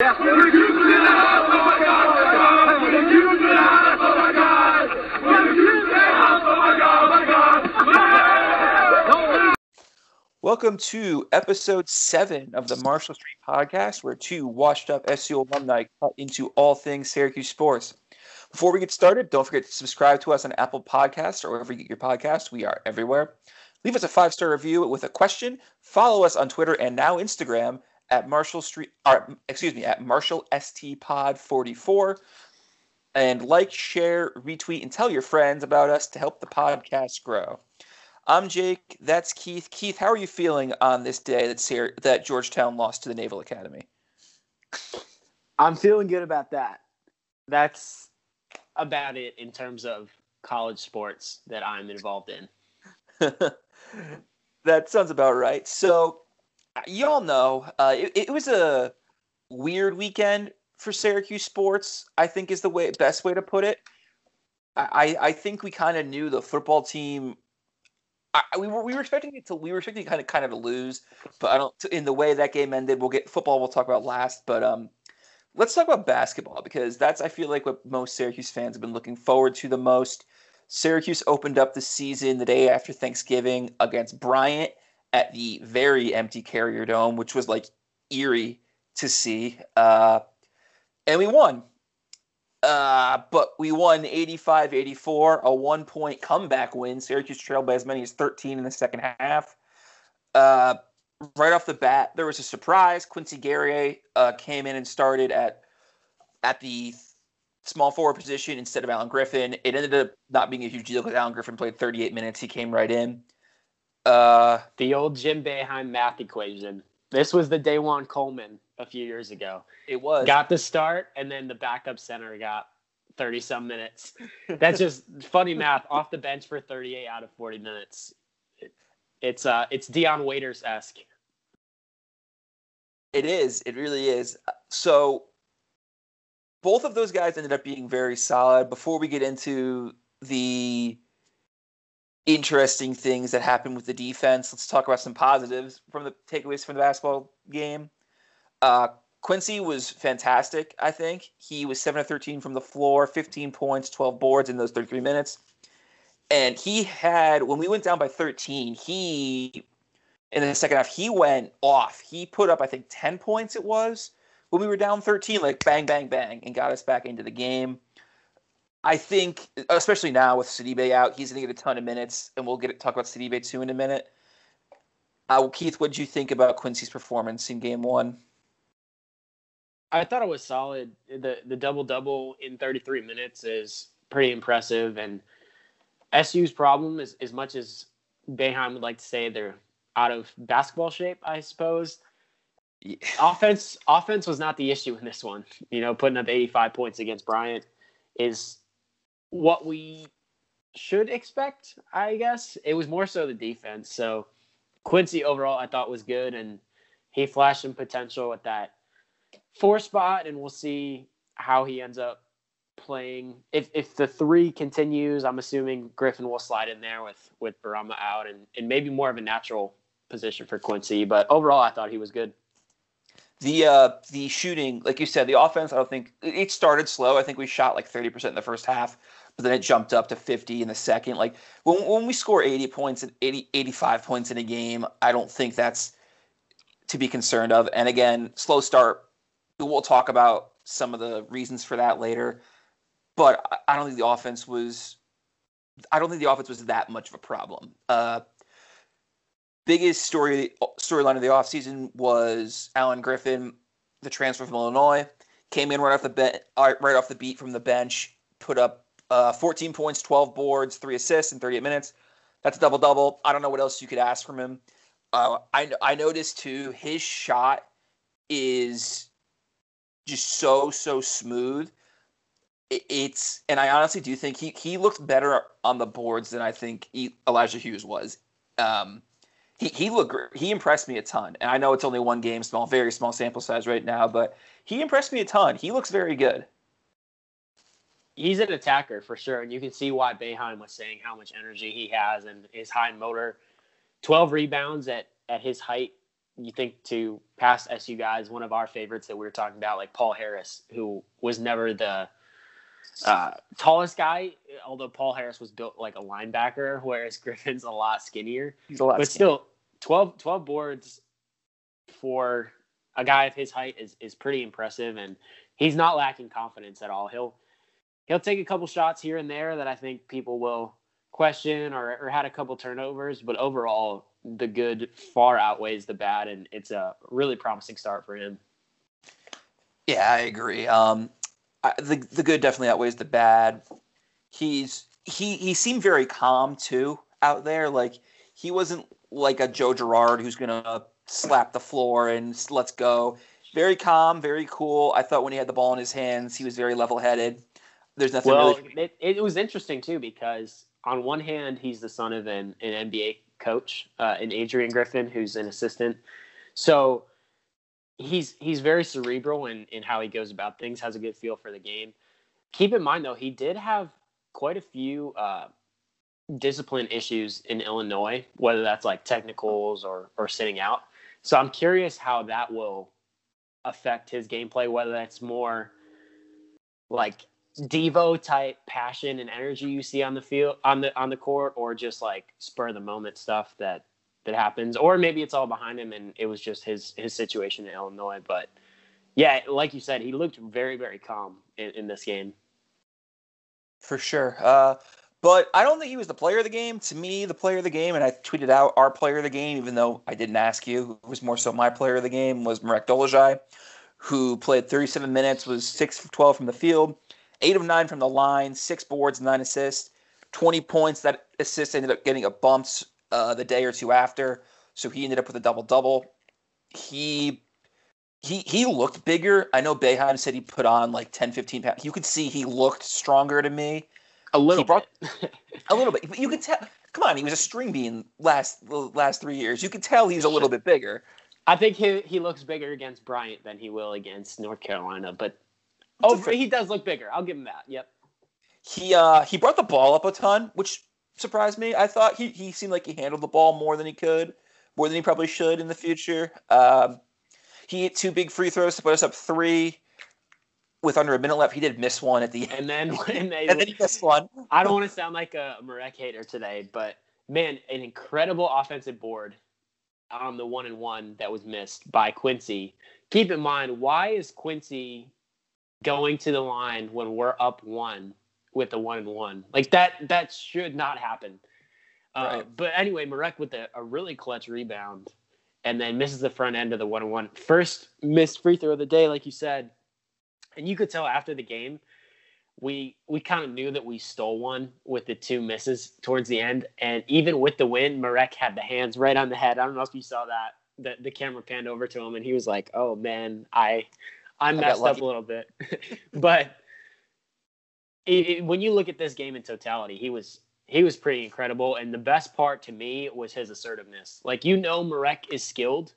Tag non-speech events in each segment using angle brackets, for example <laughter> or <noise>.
Welcome to episode seven of the Marshall Street Podcast, where two washed up SU alumni cut into all things Syracuse sports. Before we get started, don't forget to subscribe to us on Apple Podcasts or wherever you get your podcasts. We are everywhere. Leave us a five star review with a question. Follow us on Twitter and now Instagram at Marshall Street, or, excuse me, at Marshall ST Pod 44. And like, share, retweet, and tell your friends about us to help the podcast grow. I'm Jake. That's Keith. Keith, how are you feeling on this day that Sar- that Georgetown lost to the Naval Academy? I'm feeling good about that. That's about it in terms of college sports that I'm involved in. <laughs> that sounds about right. So, you all know uh, it, it, was a weird weekend for Syracuse sports. I think is the way best way to put it. I, I think we kind of knew the football team I, we were we were expecting it to we were expecting kind of kind of to lose, but I don't. In the way that game ended, we'll get football. We'll talk about last, but um, let's talk about basketball because that's I feel like what most Syracuse fans have been looking forward to the most. Syracuse opened up the season the day after Thanksgiving against Bryant at the very empty Carrier Dome, which was like eerie to see, uh, and we won. Uh, but we won 85 84, a one point comeback win. Syracuse trailed by as many as 13 in the second half. Uh, right off the bat, there was a surprise. Quincy Guerrier uh, came in and started at at the small forward position instead of Alan Griffin. It ended up not being a huge deal because Alan Griffin played 38 minutes. He came right in. Uh, the old Jim Boeheim math equation. This was the DaJuan Coleman a few years ago. It was got the start, and then the backup center got thirty some minutes. That's just <laughs> funny math. Off the bench for thirty eight out of forty minutes. It, it's uh, it's Dion Waiters esque. It is. It really is. So both of those guys ended up being very solid. Before we get into the interesting things that happened with the defense. Let's talk about some positives from the takeaways from the basketball game. Uh, Quincy was fantastic, I think. He was 7 of 13 from the floor, 15 points, 12 boards in those 33 minutes. And he had, when we went down by 13, he, in the second half, he went off. He put up, I think, 10 points it was when we were down 13, like bang, bang, bang, and got us back into the game. I think, especially now with Sidibe out, he's going to get a ton of minutes, and we'll get talk about Sidibe too in a minute. Uh, Keith, what did you think about Quincy's performance in Game One? I thought it was solid. the The double double in 33 minutes is pretty impressive, and SU's problem is as much as Boeheim would like to say they're out of basketball shape, I suppose. Yeah. Offense, offense was not the issue in this one. You know, putting up 85 points against Bryant is what we should expect, I guess. It was more so the defense. So Quincy overall I thought was good and he flashed some potential at that four spot and we'll see how he ends up playing. If if the three continues, I'm assuming Griffin will slide in there with with Bourama out and, and maybe more of a natural position for Quincy. But overall I thought he was good. The uh, the shooting, like you said, the offense. I don't think it started slow. I think we shot like thirty percent in the first half, but then it jumped up to fifty in the second. Like when when we score eighty points and 80, 85 points in a game, I don't think that's to be concerned of. And again, slow start. We'll talk about some of the reasons for that later. But I don't think the offense was. I don't think the offense was that much of a problem. Uh, biggest story storyline of the offseason was Alan Griffin, the transfer from Illinois, came in right off the be- uh, right off the beat from the bench, put up uh, 14 points, 12 boards, three assists in 38 minutes. That's a double double. I don't know what else you could ask from him. Uh, I I noticed too his shot is just so so smooth. It, it's and I honestly do think he he looked better on the boards than I think he, Elijah Hughes was. Um, he he looked he impressed me a ton. And I know it's only one game, small, very small sample size right now, but he impressed me a ton. He looks very good. He's an attacker for sure, and you can see why Boeheim was saying how much energy he has and his high motor. Twelve rebounds at at his height you think to past SU guys, one of our favorites that we were talking about, like Paul Harris, who was never the uh, tallest guy, although Paul Harris was built like a linebacker, <laughs> whereas Griffin's a lot skinnier. He's a lot but skinnier. still, 12, 12 boards for a guy of his height is, is pretty impressive, and he's not lacking confidence at all. He'll he'll take a couple shots here and there that I think people will question or, or had a couple turnovers, but overall the good far outweighs the bad, and it's a really promising start for him. Yeah, I agree. Um, I, the the good definitely outweighs the bad. He's he he seemed very calm too out there. Like he wasn't like a Joe Girard who's gonna slap the floor and let's go. Very calm, very cool. I thought when he had the ball in his hands, he was very level headed. There's nothing Well, really. it, it was interesting too because on one hand he's the son of an, an NBA coach, uh, an Adrian Griffin, who's an assistant. So he's he's very cerebral in, in how he goes about things, has a good feel for the game. Keep in mind though, he did have quite a few uh, discipline issues in Illinois, whether that's like technicals or or sitting out. So I'm curious how that will affect his gameplay, whether that's more like Devo type passion and energy you see on the field on the on the court, or just like spur the moment stuff that that happens, or maybe it's all behind him and it was just his his situation in Illinois. But yeah, like you said, he looked very very calm in, in this game. For sure. Uh, but I don't think he was the player of the game. To me, the player of the game, and I tweeted out our player of the game, even though I didn't ask you, it was more so my player of the game was Marek Dolezaj, who played 37 minutes, was 6 of 12 from the field, 8 of 9 from the line, 6 boards, 9 assists, 20 points. That assist ended up getting a bump uh, the day or two after. So he ended up with a double double. He he he looked bigger. I know Boeheim said he put on like 10, 15 pounds. You could see he looked stronger to me. A little brought- bit. <laughs> A little bit. But you could tell come on, he was a string bean last last three years. You could tell he's a little bit bigger. I think he he looks bigger against Bryant than he will against North Carolina, but oh, he does look bigger. I'll give him that. Yep. He uh he brought the ball up a ton, which surprised me. I thought he he seemed like he handled the ball more than he could, more than he probably should in the future. Um, he hit two big free throws to put us up three with under a minute left. He did miss one at the end, And then when they, <laughs> and then he missed one. I don't want to sound like a Marek hater today, but man, an incredible offensive board on the one and one that was missed by Quincy. Keep in mind, why is Quincy going to the line when we're up one with the one and one? Like that, that should not happen. Uh, Right. But anyway, Marek with a, a really clutch rebound and then misses the front end of the one and one. First missed free throw of the day, like you said. And you could tell after the game, we we kind of knew that we stole one with the two misses towards the end. And even with the win, Marek had the hands right on the head. I don't know if you saw that. The the camera panned over to him and he was like, "Oh man, I I messed up a little bit." <laughs> but it, it- when you look at this game in totality, he was he was pretty incredible. And the best part to me was his assertiveness. Like you know, Marek is skilled,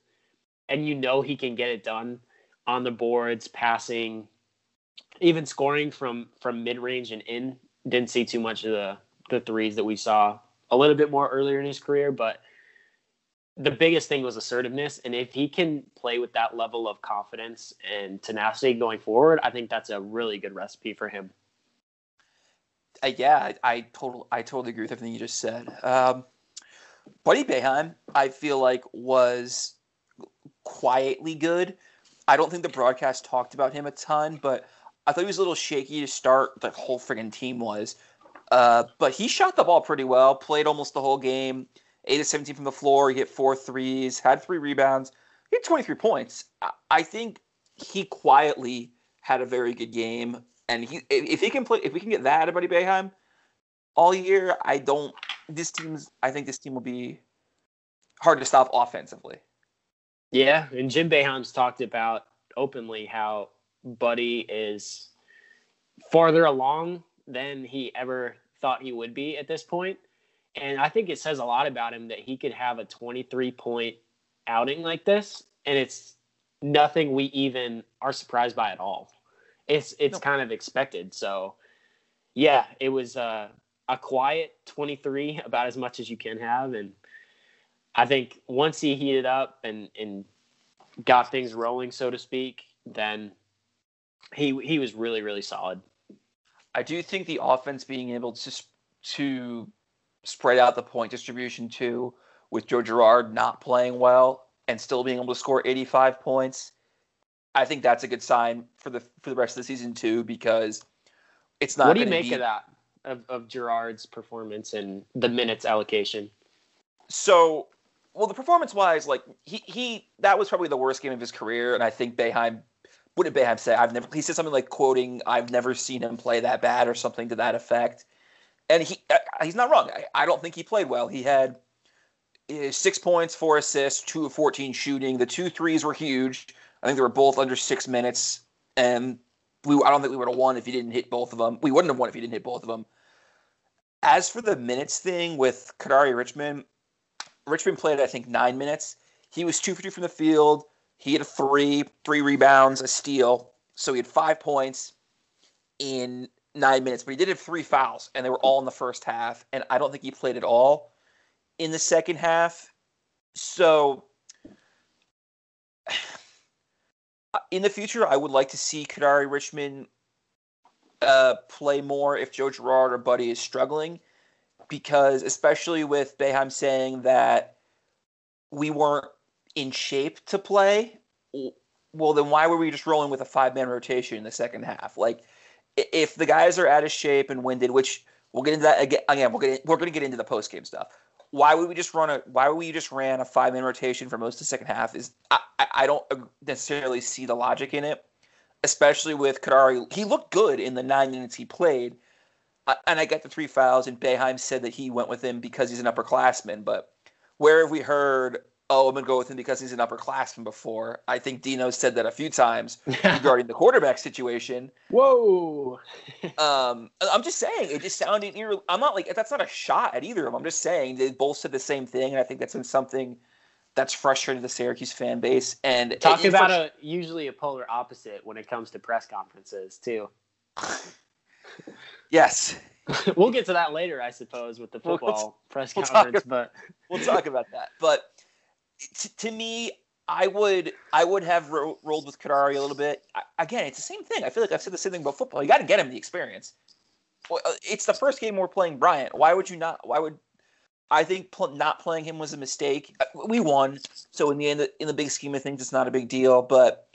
and you know he can get it done on the boards, passing, even scoring from from mid range and in. Didn't see too much of the the threes that we saw a little bit more earlier in his career, but the biggest thing was assertiveness. And if he can play with that level of confidence and tenacity going forward, I think that's a really good recipe for him. Uh, yeah, I, I total I totally agree with everything you just said. Um, Buddy Boeheim, I feel like was quietly good. I don't think the broadcast talked about him a ton, but I thought he was a little shaky to start. The whole friggin' team was, uh, but he shot the ball pretty well. Played almost the whole game. Eight of seventeen from the floor. He hit four threes. Had three rebounds. He had twenty three points. I, think he quietly had a very good game. And he, if he can play, if we can get that out of Buddy Boeheim all year, I don't. This team's. I think this team will be hard to stop offensively. Yeah, and Jim Boeheim's talked about openly how Buddy is farther along than he ever thought he would be at this point. And I think it says a lot about him that he could have a 23 point outing like this, and it's nothing we even are surprised by at all. It's it's No. kind of expected. So, yeah, it was uh, a quiet 23, <laughs> about as much as you can have, and I think once he heated up and and got things rolling, so to speak, then he he was really really solid. I do think the offense being able to to spread out the point distribution too, with Joe Girard not playing well and still being able to score 85 points, I think that's a good sign for the for the rest of the season too because it's not. What do you make be, of that of of Girard's performance and the minutes allocation? So, well, the performance wise, like he he that was probably the worst game of his career, and I think Boeheim. What did Boeheim say? I've never. He said something like quoting, "I've never seen him play that bad" or something to that effect. And he uh, he's not wrong. I, I don't think he played well. He had uh, six points, four assists, two of fourteen shooting. The two threes were huge. I think they were both under six minutes, and we I don't think we would have won if he didn't hit both of them. We wouldn't have won if he didn't hit both of them. As for the minutes thing with Kadary Richmond, Richmond played, I think, nine minutes. He was two for two from the field. He had a three, three rebounds, a steal. So he had five points in nine minutes, but he did have three fouls, and they were all in the first half. And I don't think he played at all in the second half. So <sighs> in the future, I would like to see Kadary Richmond uh, play more if Joe Girard or Buddy is struggling because especially with Boeheim saying that we weren't in shape to play, well, then why were we just rolling with a five man rotation in the second half? Like, if the guys are out of shape and winded, which we'll get into that again, again we'll get we're going to get into the post game stuff. Why would we just run a Why would we just ran a five man rotation for most of the second half? Is I, I don't necessarily see the logic in it, especially with Kadary. He looked good in the nine minutes he played, uh, and I get the three fouls, and Boeheim said that he went with him because he's an upperclassman. But where have we heard, oh, I'm going to go with him because he's an upperclassman before? I think Dino said that a few times <laughs> regarding the quarterback situation. Whoa. <laughs> um, I'm just saying, it just sounded, I'm not like, that's not a shot at either of them. I'm just saying they both said the same thing. And I think that's been something that's frustrated the Syracuse fan base. And talk about a usually a polar opposite when it comes to press conferences, too. <laughs> Yes. we'll get to that later, I suppose, with the football we'll, press we'll conference. but we'll talk about that. But to me, I would I would have ro- rolled with Kadary a little bit. I, again, it's the same thing. I feel like I've said the same thing about football. You got to get him the experience. Uh, it's the first game we're playing Bryant. Why would you not? Why would I think pl- not playing him was a mistake. Uh, we won, so in the end, in the big scheme of things, it's not a big deal. But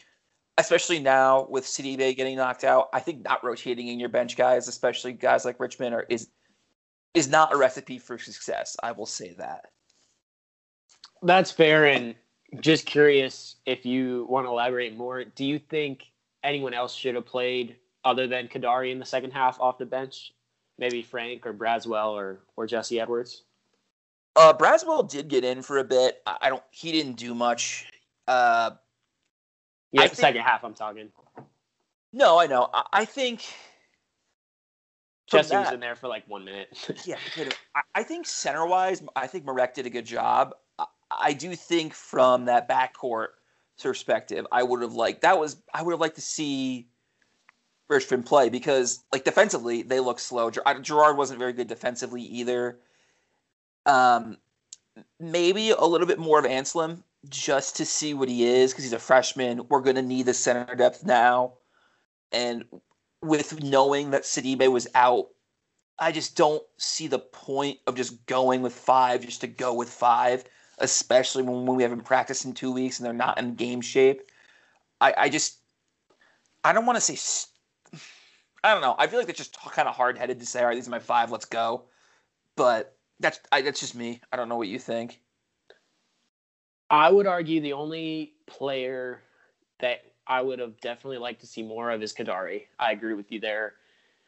especially now with Sidibe getting knocked out, I think not rotating in your bench guys, especially guys like Richmond, are, is is not a recipe for success. I will say that. That's fair, and just curious if you want to elaborate more. Do you think anyone else should have played other than Kadary in the second half off the bench? Maybe Frank or Braswell or or Jesse Edwards. Uh, Braswell did get in for a bit. I don't. He didn't do much. Uh, yeah, I the think, second half. I'm talking. No, I know. I, I think Jesse that, was in there for like one minute. <laughs> yeah, I, I think center wise, I think Marek did a good job. I, do think from that backcourt perspective, I would have liked that was I would have liked to see Richmond play because like defensively they look slow. Girard wasn't very good defensively either. Um, maybe a little bit more of Anselem just to see what he is because he's a freshman. We're going to need the center depth now. And with knowing that Sidibe was out, I just don't see the point of just going with five just to go with five, especially when, when we haven't practiced in two weeks and they're not in game shape. I, I just, I don't want to say, st- I don't know. I feel like it's just kind of hard headed to say, all right, these are my five, let's go. But that's I, that's just me. I don't know what you think. I would argue the only player that I would have definitely liked to see more of is Kadary. I agree with you there.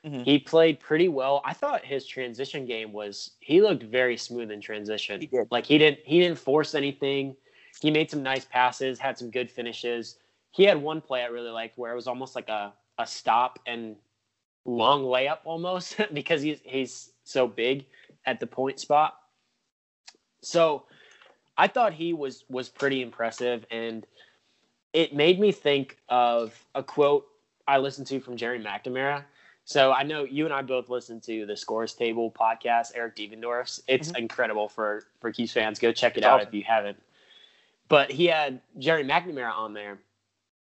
Mm-hmm. He played pretty well. I thought his transition game was he looked very smooth in transition. He did. Like he didn't he didn't force anything. He made some nice passes, had some good finishes. He had one play I really liked where it was almost like a, a stop and long layup almost <laughs> because he's he's so big at the point spot. So I thought he was was pretty impressive, and it made me think of a quote I listened to from Jerry McNamara So I know you and I both listen to the Scores Table podcast, Eric Devendorf's. It's mm-hmm. incredible for for Cuse fans. Go check it it's out awesome. if you haven't. But he had Jerry McNamara on there,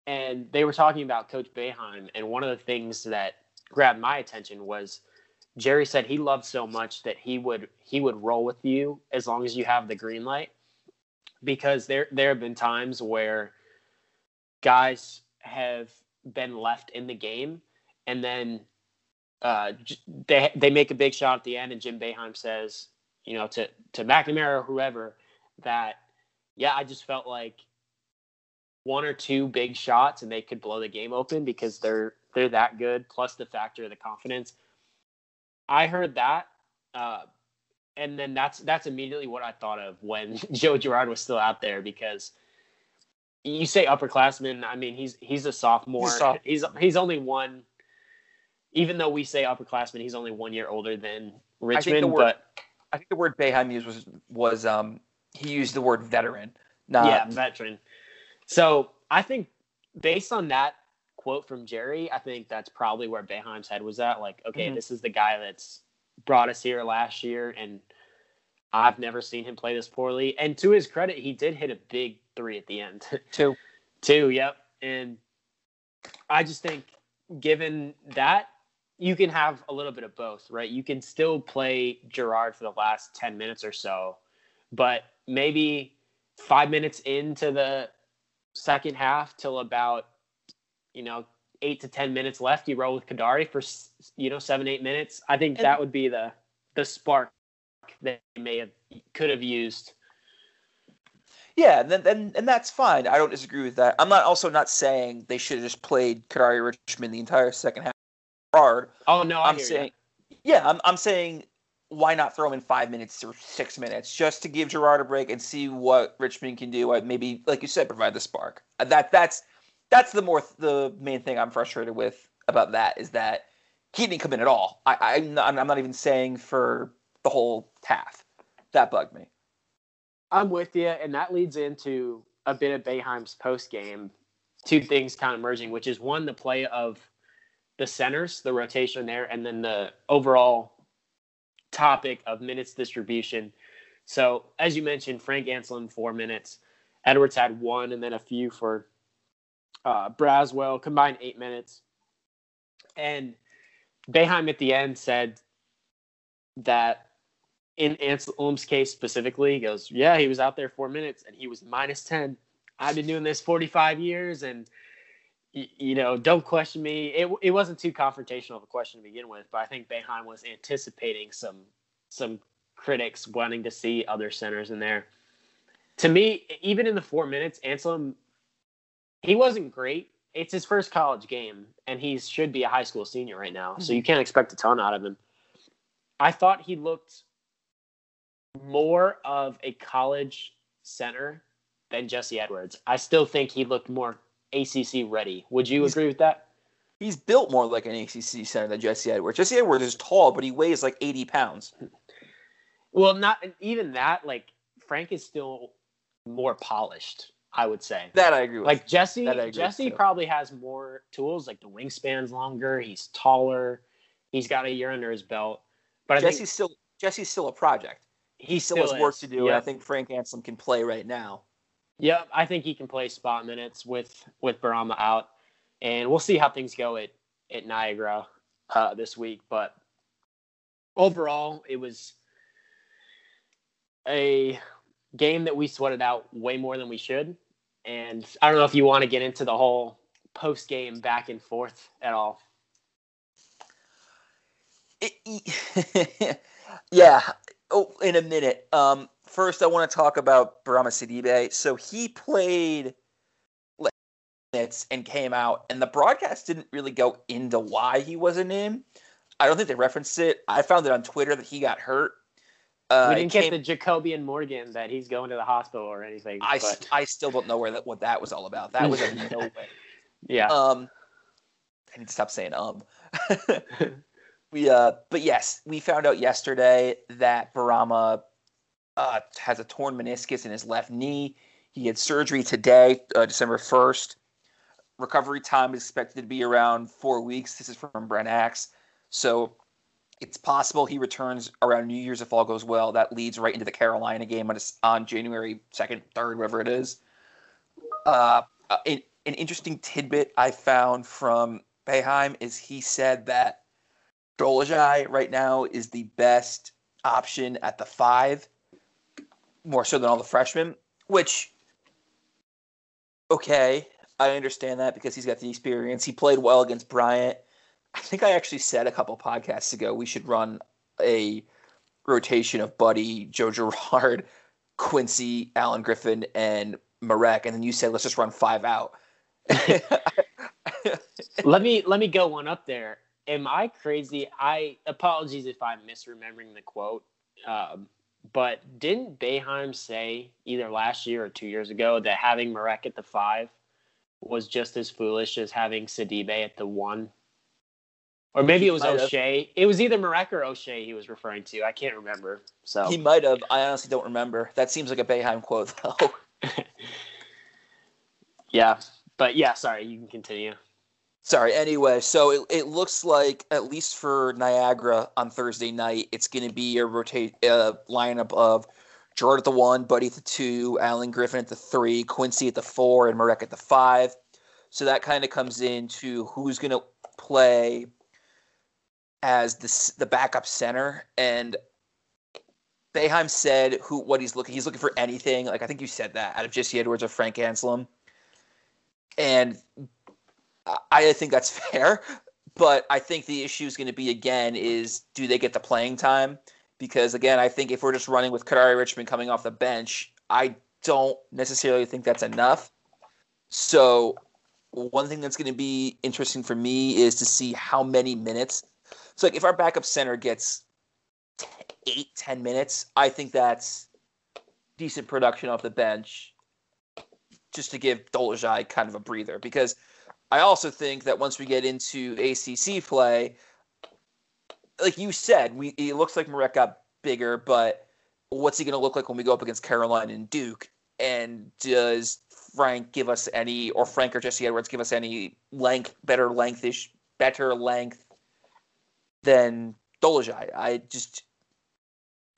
and they were talking about Coach Boeheim. And one of the things that grabbed my attention was Jerry said he loved so much that he would he would roll with you as long as you have the green light, because there there have been times where guys have been left in the game, and then uh, they they make a big shot at the end, and Jim Boeheim says, you know, to to McNamara or whoever that, yeah, I just felt like one or two big shots and they could blow the game open because they're they're that good. Plus the factor of the confidence. I heard that, uh, and then that's that's immediately what I thought of when <laughs> Joe Girard was still out there because you say upperclassman. I mean, he's he's a sophomore. He's, soft. he's, he's only one even though we say upperclassman, he's only one year older than Richmond. I word, but I think the word Boeheim used was was um, he used the word veteran. Not, yeah, veteran. So I think based on that quote from Jerry, I think that's probably where Boeheim's head was at. Like, okay, mm-hmm. this is the guy that's brought us here last year, and I've never seen him play this poorly. And to his credit, he did hit a big three at the end. <laughs> Two. Two, yep. And I just think given that you can have a little bit of both, right? You can still play Girard for the last 10 minutes or so, but maybe five minutes into the second half till about, you know, eight to 10 minutes left, you roll with Kadary for, you know, seven, eight minutes. I think and, that would be the, the spark that they may have, could have used. Yeah, and, then, and and that's fine. I don't disagree with that. I'm not also not saying they should have just played Kadary Richmond the entire second half hard. Oh no, I am saying, you. yeah, I'm I'm saying why not throw him in five minutes or six minutes just to give Girard a break and see what Richmond can do? Maybe, like you said, provide the spark. Uh, that that's that's the more the main thing I'm frustrated with about that is that he didn't come in at all. I, I'm not, I'm not even saying for the whole half. That bugged me. I'm with you, and that leads into a bit of Boeheim's post game. Two things kind of merging, which is one, the play of the centers, the rotation there, and then the overall topic of minutes distribution. So, as you mentioned, Frank Anselem, four minutes. Edwards had one, and then a few for uh, Braswell, combined eight minutes. And Boeheim at the end said that in Anselem's case specifically, he goes, Yeah, he was out there four minutes and he was minus 10. I've been doing this 45 years and you know, don't question me. It, it wasn't too confrontational of a question to begin with, but I think Boeheim was anticipating some some critics wanting to see other centers in there. To me, even in the four minutes, Anselem, he wasn't great. It's his first college game, and he should be a high school senior right now, so you can't expect a ton out of him. I thought he looked more of a college center than Jesse Edwards. I still think he looked more ACC ready. Would you he's, agree with that? He's built more like an ACC center than Jesse Edwards. Jesse Edwards is tall, but he weighs like 80 pounds. Well, not even that. Like Frank is still more polished. I would say that I agree with. Like Jesse, Jesse probably has more tools. Like the wingspan's longer. He's taller. He's got a year under his belt. But Jesse's think, still Jesse's still a project. He still, still has work to do, yep. and I think Frank Anselem can play right now. Yep, I think he can play spot minutes with with Bourama out, and we'll see how things go at at Niagara uh, this week. But overall, it was a game that we sweated out way more than we should. And I don't know if you want to get into the whole post game back and forth at all. It, <laughs> yeah. Oh, in a minute. Um, first, I want to talk about Bourama Sidibe. So he played minutes and came out, and the broadcast didn't really go into why he wasn't in. I don't think they referenced it. I found it on Twitter that he got hurt. Uh, we didn't get the Jacobian Morgan that he's going to the hospital or anything. I, but. I still don't know where that what that was all about. That was a <laughs> no way. Yeah. Um, I need to stop saying um. <laughs> <laughs> we uh, but yes, we found out yesterday that Bourama uh, has a torn meniscus in his left knee. He had surgery today, uh, December 1st. Recovery time is expected to be around four weeks. This is from Brent Axe. So it's possible he returns around New Year's if all goes well. That leads right into the Carolina game on, on January 2nd, 3rd, whatever it is. Uh, uh, an, an interesting tidbit I found from Boeheim is he said that Dolezaj right now is the best option at the five, more so than all the freshmen, which, okay, I understand that because he's got the experience. He played well against Bryant. I think I actually said a couple podcasts ago we should run a rotation of Buddy, Joe Girard, <laughs> Quincy, Alan Griffin, and Marek, and then you said let's just run five out. <laughs> let me let me go one up there. Am I crazy? I apologies if I'm misremembering the quote, um, but didn't Boeheim say either last year or two years ago that having Marek at the five was just as foolish as having Sidibe at the one? Or maybe it was O'Shea. Have. It was either Marek or O'Shea he was referring to. I can't remember. So he might have. I honestly don't remember. That seems like a Boeheim quote, though. <laughs> yeah, but yeah. Sorry, you can continue. Sorry. Anyway, so it, it looks like at least for Niagara on Thursday night, it's going to be a rotate uh, lineup of Girard at the one, Buddy at the two, Alan Griffin at the three, Quincy at the four, and Marek at the five. So that kind of comes into who's going to play as the the backup center, and Boeheim said who what he's looking he's looking for anything. Like I think you said that out of Jesse Edwards or Frank Anselem, and I think that's <laughs> fair. But I think the issue is going to be again is do they get the playing time? Because again, I think if we're just running with Kadary Richmond coming off the bench, I don't necessarily think that's enough. So one thing that's going to be interesting for me is to see how many minutes so like if our backup center gets eight, ten minutes, I think that's decent production off the bench just to give Dolezaj kind of a breather. Because I also think that once we get into ACC play, like you said, we it looks like Marek got bigger, but what's he going to look like when we go up against Carolina and Duke? And does Frank give us any, or Frank or Jesse Edwards give us any length, better lengthish, better length than Dolezaj. I just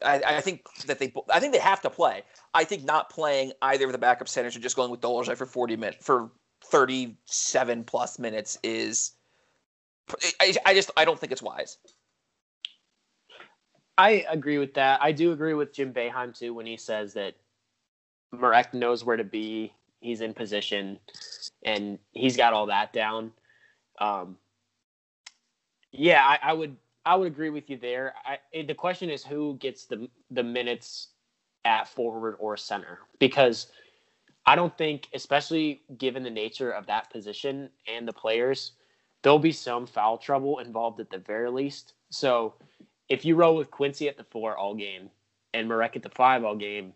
I, I, think that they I think they have to play. I think not playing either of the backup centers or just going with Dolezaj for 40 minutes for 37 plus minutes is I, I just I don't think it's wise. I agree with that. I do agree with Jim Boeheim too when he says that Marek knows where to be. He's in position, and he's got all that down. Um, yeah, I, I would I would agree with you there. I, the question is who gets the the minutes at forward or center because I don't think, especially given the nature of that position and the players, there'll be some foul trouble involved at the very least. So if you roll with Quincy at the four all game and Marek at the five all game,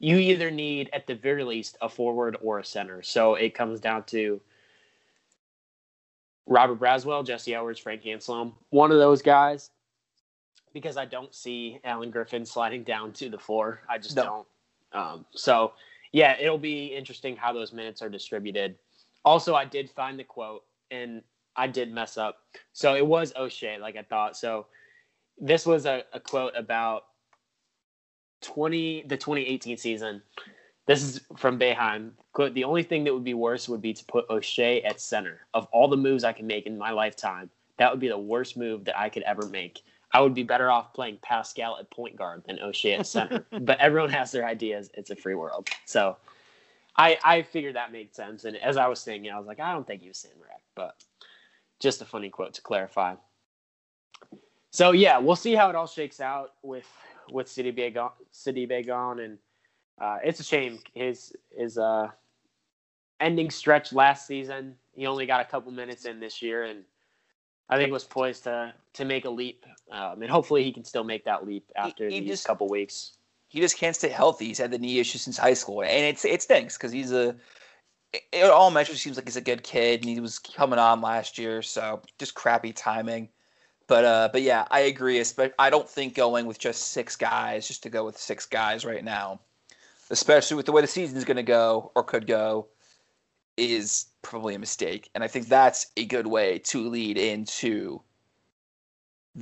you either need at the very least a forward or a center. So it comes down to Robert Braswell, Jesse Edwards, Frank Anselem, one of those guys, because I don't see Alan Griffin sliding down to the four. I just no. don't. Um, so, yeah, it'll be interesting how those minutes are distributed. Also, I did find the quote, and I did mess up. So it was O'Shea, like I thought. So this was a, a quote about 20 the 2018 season. This is from Boeheim. Quote, the only thing that would be worse would be to put O'Shea at center. Of all the moves I can make in my lifetime, that would be the worst move that I could ever make. I would be better off playing Paschal at point guard than O'Shea at center. <laughs> but everyone has their ideas. It's a free world. So I I figured that made sense. And as I was saying, I was like, I don't think he was saying Rack, but just a funny quote to clarify. So yeah, we'll see how it all shakes out with with Sidibe gone, Sidibe gone and uh, it's a shame his his uh, ending stretch last season. He only got a couple minutes in this year, and I think was poised to to make a leap. Um, and hopefully, he can still make that leap after he, he these just, couple weeks. He just can't stay healthy. He's had the knee issue since high school, and it's it stinks because he's a. It all measures seems like he's a good kid, and he was coming on last year, so just crappy timing. But uh, but yeah, I agree. I don't think going with just six guys, just to go with six guys right now, especially with the way the season is going to go or could go, is probably a mistake. And I think that's a good way to lead into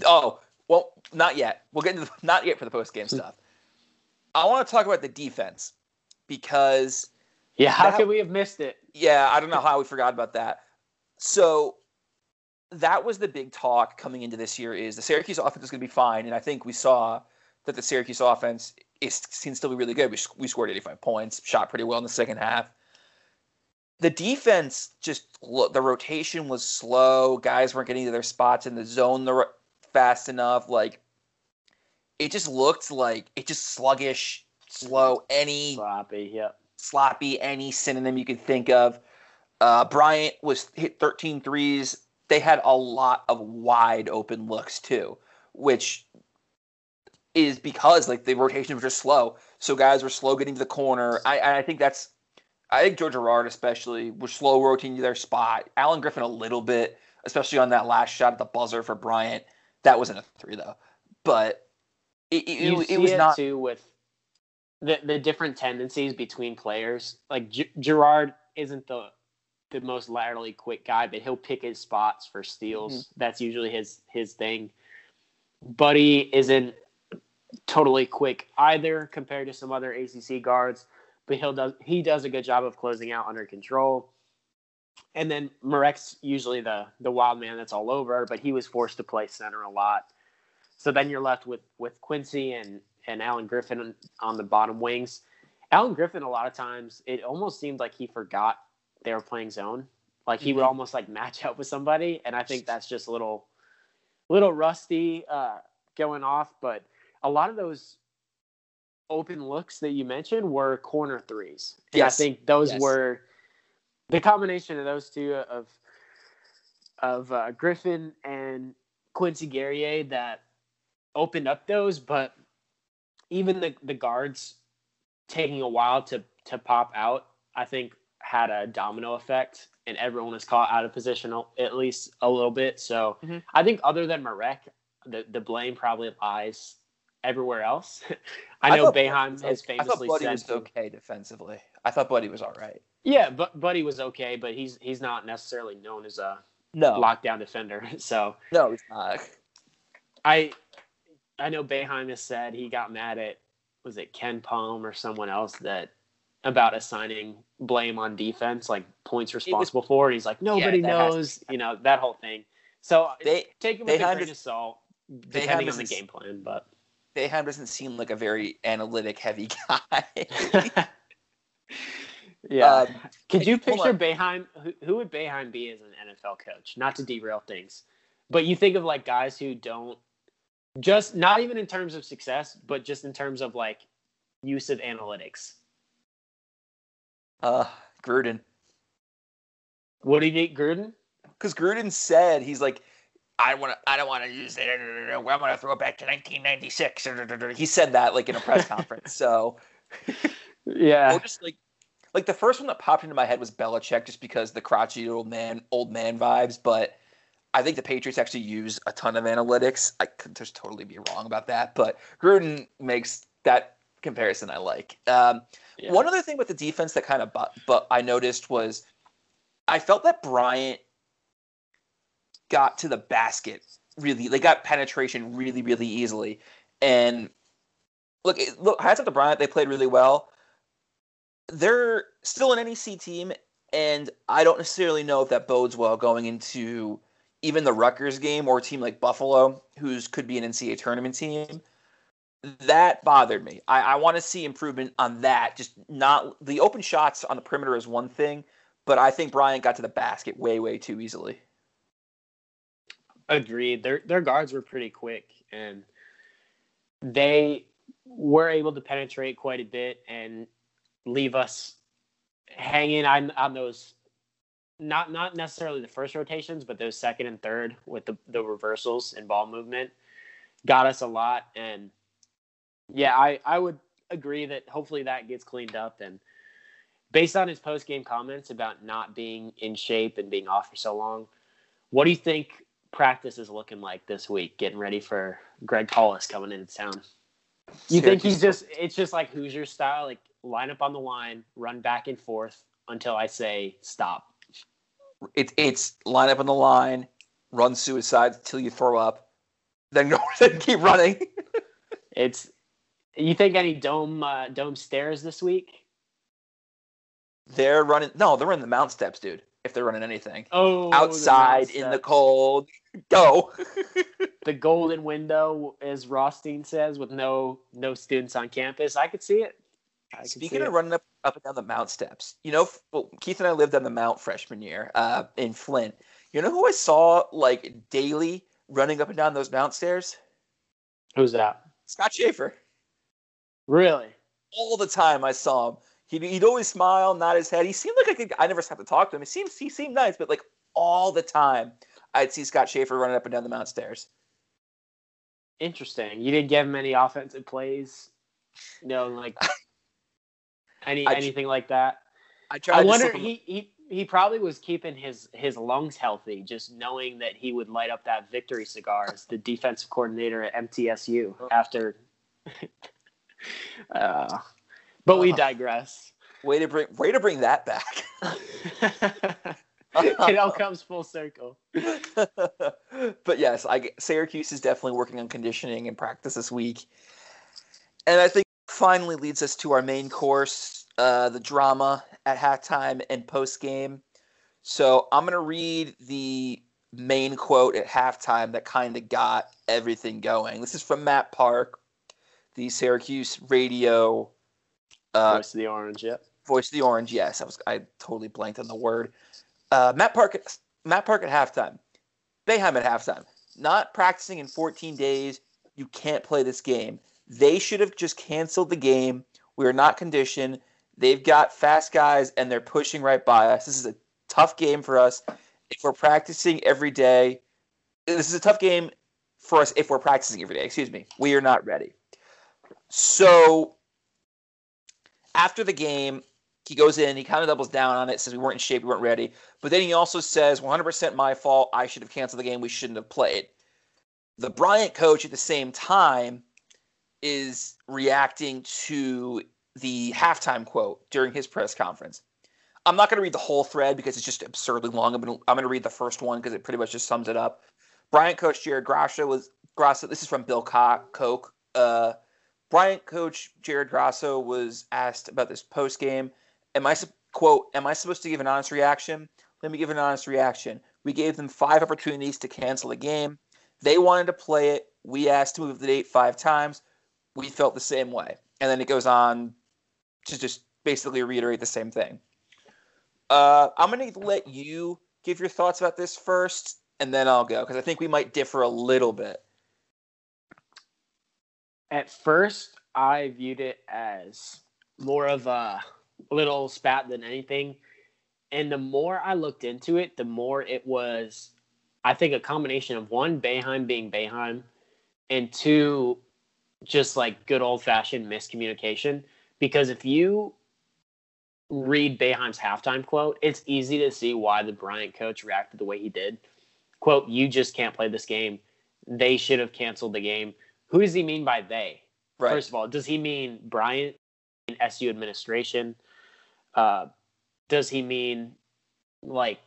Oh, well, not yet. We'll get into the, not yet for the post game hmm. stuff. I want to talk about the defense because yeah, how that, could we have missed it? Yeah, I don't know how we forgot about that. So that was the big talk coming into this year is the Syracuse offense is going to be fine, and I think we saw that the Syracuse offense is can still be really good. We, we scored 85 points, shot pretty well in the second half. The defense just the rotation was slow. Guys weren't getting to their spots in the zone the, fast enough. Like it just looked like it just sluggish, slow. Any sloppy, yeah, Sloppy, any synonym you could think of. Uh, Bryant was hit 13 threes. They had a lot of wide open looks too, which is because like the rotation was just slow. So guys were slow getting to the corner. I I think that's I think Joe Girard especially was slow rotating to their spot. Alan Griffin a little bit, especially on that last shot at the buzzer for Bryant. That wasn't a three though, but it, it, it was it not too with the the different tendencies between players. Like G- Girard isn't the the most laterally quick guy, but he'll pick his spots for steals. Mm-hmm. That's usually his his thing. Buddy isn't totally quick either compared to some other ACC guards, but he'll does he does a good job of closing out under control. And then Marek's usually the the wild man that's all over, but he was forced to play center a lot. So then you're left with with Quincy and and Alan Griffin on the bottom wings. Alan Griffin, a lot of times, it almost seemed like he forgot they were playing zone. Like he would mm-hmm. almost like match up with somebody, and I think that's just a little, little rusty uh, going off. But a lot of those open looks that you mentioned were corner threes. And yes. I think those yes. were the combination of those two of of uh, Griffin and Quincy Guerrier that opened up those, but even the the guards taking a while to to pop out, I think had a domino effect, and everyone was caught out of position at least a little bit. So mm-hmm. I think other than Marek, the the blame probably lies everywhere else. <laughs> I know I has famously I thought Buddy said was okay defensively. I thought Buddy was all right. Yeah, but Buddy was okay, but he's he's not necessarily known as a no lockdown defender. <laughs> So no, he's not. I I know Boeheim has said he got mad at was it KenPom or someone else that about assigning blame on defense, like points responsible was, for. And he's like, nobody yeah, knows, you know, that whole thing. So they take him with a grain of salt, depending on the game plan. But Boeheim doesn't seem like a very analytic heavy <laughs> guy. <laughs> yeah. Um, Could you picture Boeheim? Who, who would Boeheim be as an NFL coach? Not to derail things, but you think of like guys who don't just not even in terms of success, but just in terms of like use of analytics. Uh, Gruden. What do you think, Gruden? Because Gruden said he's like, I want to. I don't want to use it. I'm going to throw it back to 1996. He said that like in a press conference. So, yeah, or just like, like the first one that popped into my head was Belichick, just because the crotchety old man, old man vibes. But I think the Patriots actually use a ton of analytics. I could just totally be wrong about that, but Gruden makes that comparison I like. Um, yeah. One other thing with the defense that kind of but, but I noticed was I felt that Bryant got to the basket really. They got penetration really, really easily. And look, look, hats off to Bryant. They played really well. They're still an NEC team, and I don't necessarily know if that bodes well going into even the Rutgers game or a team like Buffalo, who's could be an NCAA tournament team that bothered me. I, I want to see improvement on that. Just not the open shots on the perimeter is one thing, but I think Bryant got to the basket way, way too easily. Agreed. Their their guards were pretty quick and they were able to penetrate quite a bit and leave us hanging on, on those not not necessarily the first rotations, but those second and third with the, the reversals and ball movement got us a lot and yeah, I, I would agree that hopefully that gets cleaned up. And based on his post game comments about not being in shape and being off for so long, what do you think practice is looking like this week, getting ready for Greg Paulus coming into town? You think he's just, it's just like Hoosier style, like line up on the line, run back and forth until I say stop? It's, it's line up on the line, run suicide till you throw up, then go <laughs> then keep running. <laughs> it's you think any dome uh, dome stairs this week? They're running. No, they're running the mount steps, dude. If they're running anything. Oh, outside in the cold. Go. <laughs> the golden window, as Rothstein says, with no no students on campus. I could see it. I Speaking of it. running up up and down the mount steps, you know, well, Keith and I lived on the mount freshman year uh, in Flint. You know who I saw like daily running up and down those mount stairs? Who's that? Scott Shafer. Really? All the time I saw him. He'd, he'd always smile, nod his head. He seemed like a good I never had to talk to him. He seemed he seemed nice, but like all the time, I'd see Scott Shafer running up and down the mount stairs. Interesting. You didn't give him any offensive plays, you know, like <laughs> any I, anything like that. I tried. I wonder he, he he probably was keeping his his lungs healthy, just knowing that he would light up that victory cigar as the defensive coordinator at MTSU after. <laughs> uh, but we digress. Way to bring way to bring that back. <laughs> it all comes full circle. <laughs> but yes, I Syracuse is definitely working on conditioning and practice this week, and I think finally leads us to our main course, uh, the drama at halftime and post game. So I'm gonna read the main quote at halftime that kind of got everything going. This is from Matt Park, the Syracuse radio uh, voice of the orange, yep. Voice of the orange, yes. I was I totally blanked on the word. Uh, Matt Park, Matt Park at halftime. Boeheim at halftime. Not practicing in 14 days. You can't play this game. They should have just canceled the game. We are not conditioned. They've got fast guys and they're pushing right by us. This is a tough game for us. If we're practicing every day, this is a tough game for us if we're practicing every day. Excuse me. We are not ready. So after the game, he goes in, he kind of doubles down on it, says we weren't in shape, we weren't ready. But then he also says, 100% my fault. I should have canceled the game. We shouldn't have played. The Bryant coach at the same time is reacting to the halftime quote during his press conference. I'm not going to read the whole thread because it's just absurdly long. I'm going to, I'm going to read the first one because it pretty much just sums it up. Bryant coach Jared Grasso was Grasso. This is from Bill Coke. Uh, Bryant coach Jared Grasso was asked about this post game. Am I quote? Am I supposed to give an honest reaction? Let me give an honest reaction. We gave them five opportunities to cancel the game. They wanted to play it. We asked to move the date five times. We felt the same way. And then it goes on to just basically reiterate the same thing. Uh, I'm going to let you give your thoughts about this first, and then I'll go because I think we might differ a little bit at first I viewed it as more of a little spat than anything. And the more I looked into it, the more it was, I think, a combination of one, Boeheim being Boeheim, and two, just like good old fashioned miscommunication. Because if you read Boeheim's halftime quote, it's easy to see why the Bryant coach reacted the way he did. Quote, you just can't play this game. They should have canceled the game who does he mean by they? Right. First of all, does he mean Bryant in SU administration? Uh, does he mean like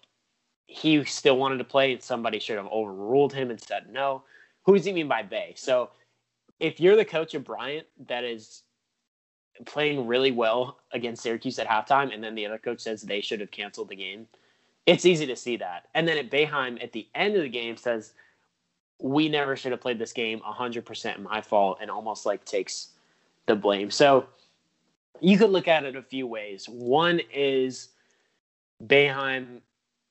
he still wanted to play and somebody should have overruled him and said no? Who does he mean by they? So if you're the coach of Bryant that is playing really well against Syracuse at halftime, and then the other coach says they should have canceled the game, it's easy to see that. And then at Boeheim at the end of the game says we never should have played this game 100% my fault and almost like takes the blame. So you could look at it a few ways. One is Boeheim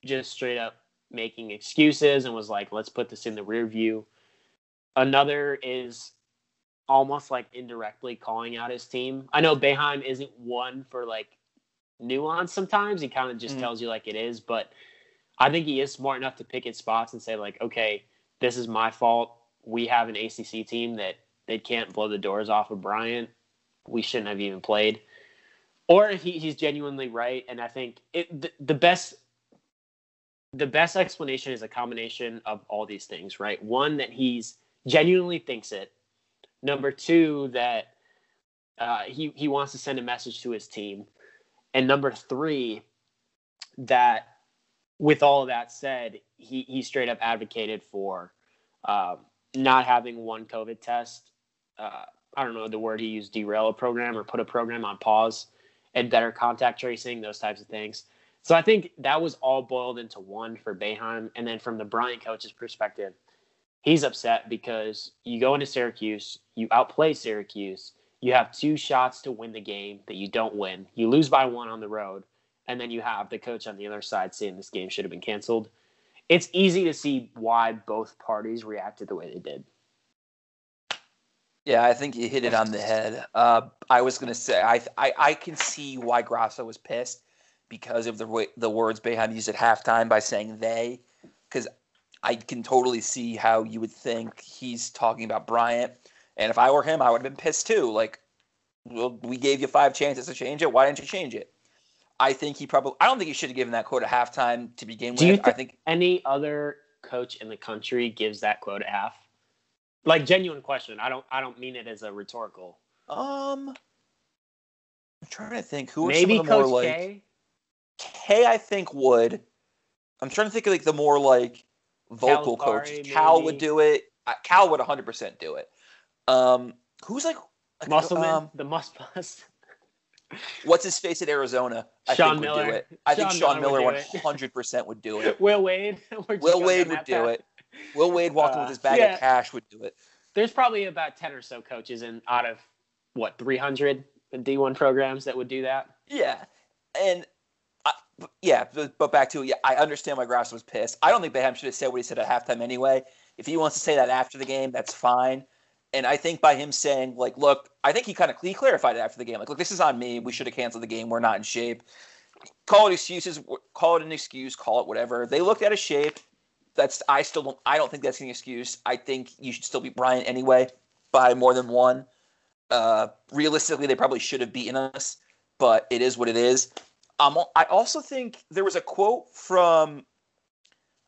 just straight up making excuses and was like, let's put this in the rear view. Another is almost like indirectly calling out his team. I know Boeheim isn't one for like nuance sometimes. He kind of just mm-hmm. tells you like it is, but I think he is smart enough to pick his spots and say like, okay, this is my fault. We have an ACC team that they can't blow the doors off of Bryant. We shouldn't have even played. Or if he, he's genuinely right, and I think it, the, the best the best explanation is a combination of all these things, right? One that he's genuinely thinks it. Number two that uh, he he wants to send a message to his team, and number three that with all of that said, he he straight up advocated for um, not having one COVID test, uh, I don't know the word he used, derail a program or put a program on pause, and better contact tracing, those types of things. So I think that was all boiled into one for Boeheim. And then from the Bryant coach's perspective, he's upset because you go into Syracuse, you outplay Syracuse, you have two shots to win the game that you don't win, you lose by one on the road, and then you have the coach on the other side saying this game should have been canceled. It's easy to see why both parties reacted the way they did. Yeah, I think you hit it on the head. Uh, I was gonna say I, I I can see why Grasso was pissed because of the the words Boeheim used at halftime by saying they, because I can totally see how you would think he's talking about Bryant, and if I were him, I would have been pissed too. Like, well, we gave you five chances to change it. Why didn't you change it? I think he probably. I don't think he should have given that quote at halftime to begin Do with. you think I think any other coach in the country gives that quote at half? Like genuine question. I don't I don't mean it as a rhetorical. um, I'm trying to think who Maybe some of the more Coach like K. K. I think would. I'm trying to think of like the more like vocal Calipari, coaches. Cal would do it. Cal would 100 percent do it. Um, who's like, like Musselman, um, the Muss Bus. <laughs> what's his face at Arizona? I Sean think would do Miller. it. I think Sean Sean Miller Miller would do it. 100 percent would do it. <laughs> Will Wade. <laughs> Will Wade would do path. it. Will Wade walking Uh, with his bag yeah. of cash would do it. There's probably about ten or so coaches in out of what 300 D1 programs that would do that. Yeah, and I, yeah, but, but back to. Yeah, I understand why Grass was pissed. I don't think Boeheim should have said what he said at halftime anyway. If he wants to say that after the game, that's fine. And I think by him saying like, look, I think he kind of he clarified it after the game. Like, look, this is on me. We should have canceled the game. We're not in shape. Call it excuses. Call it an excuse. Call it whatever. They looked at his shape. That's I still don't. I don't think that's an excuse. I think you should still beat Bryant anyway by more than one. Uh, realistically, they probably should have beaten us, but it is what it is. Um, I also think there was a quote from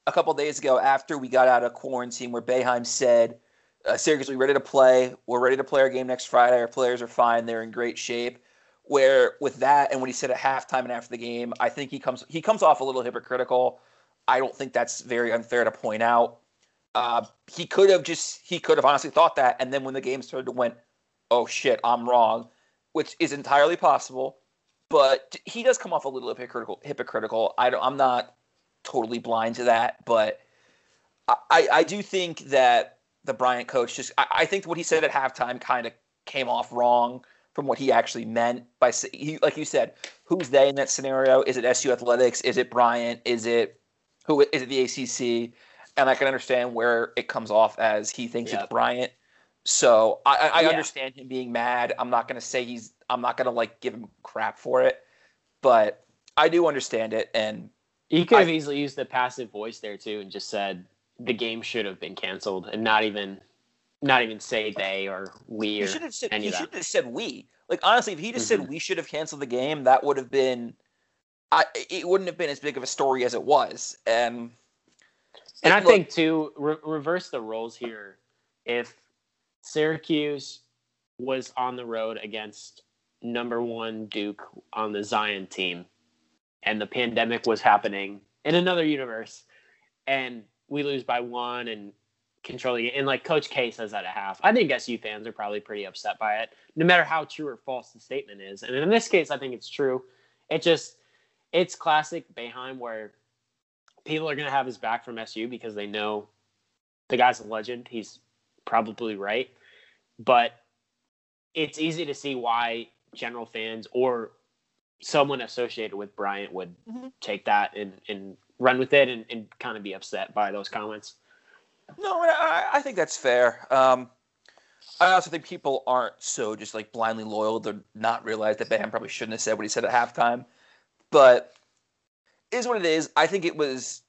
a couple days ago after we got out of quarantine where Boeheim said, uh, Syracuse, we ready to play. We're ready to play our game next Friday. Our players are fine. They're in great shape. Where with that and what he said at halftime and after the game, I think he comes he comes off a little hypocritical. I don't think that's very unfair to point out. Uh, he could have just he could have honestly thought that, and then when the game started to went, oh shit, I'm wrong, which is entirely possible. But he does come off a little hypocritical. Hypocritical. I don't, I'm not totally blind to that, but I, I do think that the Bryant coach just I, I think what he said at halftime kind of came off wrong from what he actually meant by he like you said, who's they in that scenario? Is it SU Athletics? Is it Bryant? Is it who is it the ACC? And I can understand where it comes off as he thinks Yep. it's Bryant. So I, I, Yeah. understand him being mad. I'm not gonna say he's. I'm not gonna like give him crap for it, but I do understand it. And he could have I- easily used the passive voice there too, and just said the game should have been canceled, and not even, not even say they or we he or should have said. any He should have said we. Like honestly, if he just Mhm. said we should have canceled the game, that would have been. I. It wouldn't have been as big of a story as it was. And. And I look, think to re- reverse the roles here. If Syracuse was on the road against number one Duke on the Zion team, and the pandemic was happening in another universe, and we lose by one and controlling it, and like Coach K says that at half, I think SU fans are probably pretty upset by it, no matter how true or false the statement is. And in this case, I think it's true. It just, it's classic Boeheim where people are going to have his back from SU because they know the guy's a legend. He's probably right. But it's easy to see why general fans or someone associated with Bryant would Mhm. take that and, and run with it and, and kind of be upset by those comments. No, I, I think that's fair. Um, I also think people aren't so just like blindly loyal to not realize that Bam probably shouldn't have said what he said at halftime. But it is what it is. I think it was.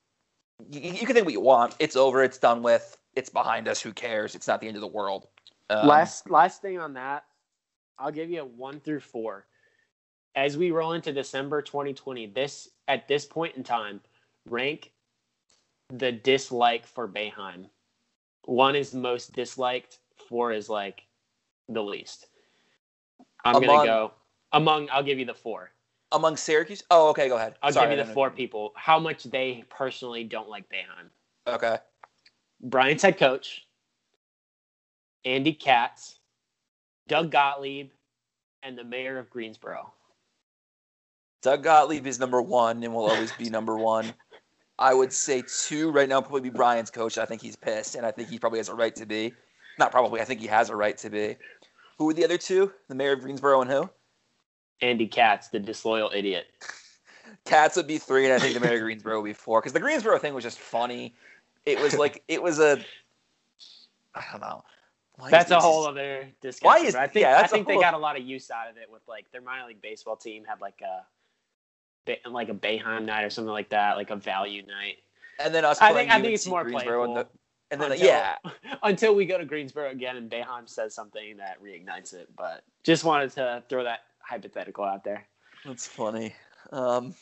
You, you can think what you want. It's over. It's done with. It's behind us. Who cares? It's not the end of the world. Um, last last thing on that, I'll give you a one through four. As we roll into December 2020, this at this point in time, rank the dislike for Boeheim. One is most disliked, four is like the least. I'm Among- gonna go among I'll give you the four. among Syracuse. Oh, okay. Go ahead. I'll Sorry, give you the four people. How much they personally don't like Boeheim. Okay. Bryant's head coach, Andy Katz, Doug Gottlieb, and the mayor of Greensboro. Doug Gottlieb is number one and will always be number one. <laughs> I would say two right now probably be Bryant's coach. I think he's pissed, and I think he probably has a right to be. Not probably. I think he has a right to be. Who were the other two? The mayor of Greensboro and who? Andy Katz, the disloyal idiot. Katz would be three, and I think the mayor of Greensboro would be four. Because the Greensboro thing was just funny. It was like it was a. I don't know. Why that's a whole other discussion. Why is I think yeah, I think they got a lot of use out of it with like their minor league baseball team had like a like a Boeheim night or something like that, like a value night. And then us. I think I think it's more Greensboro playful. And, then until, yeah, <laughs> until we go to Greensboro again and Boeheim says something that reignites it. But just wanted to throw that hypothetical out there. That's funny. Um,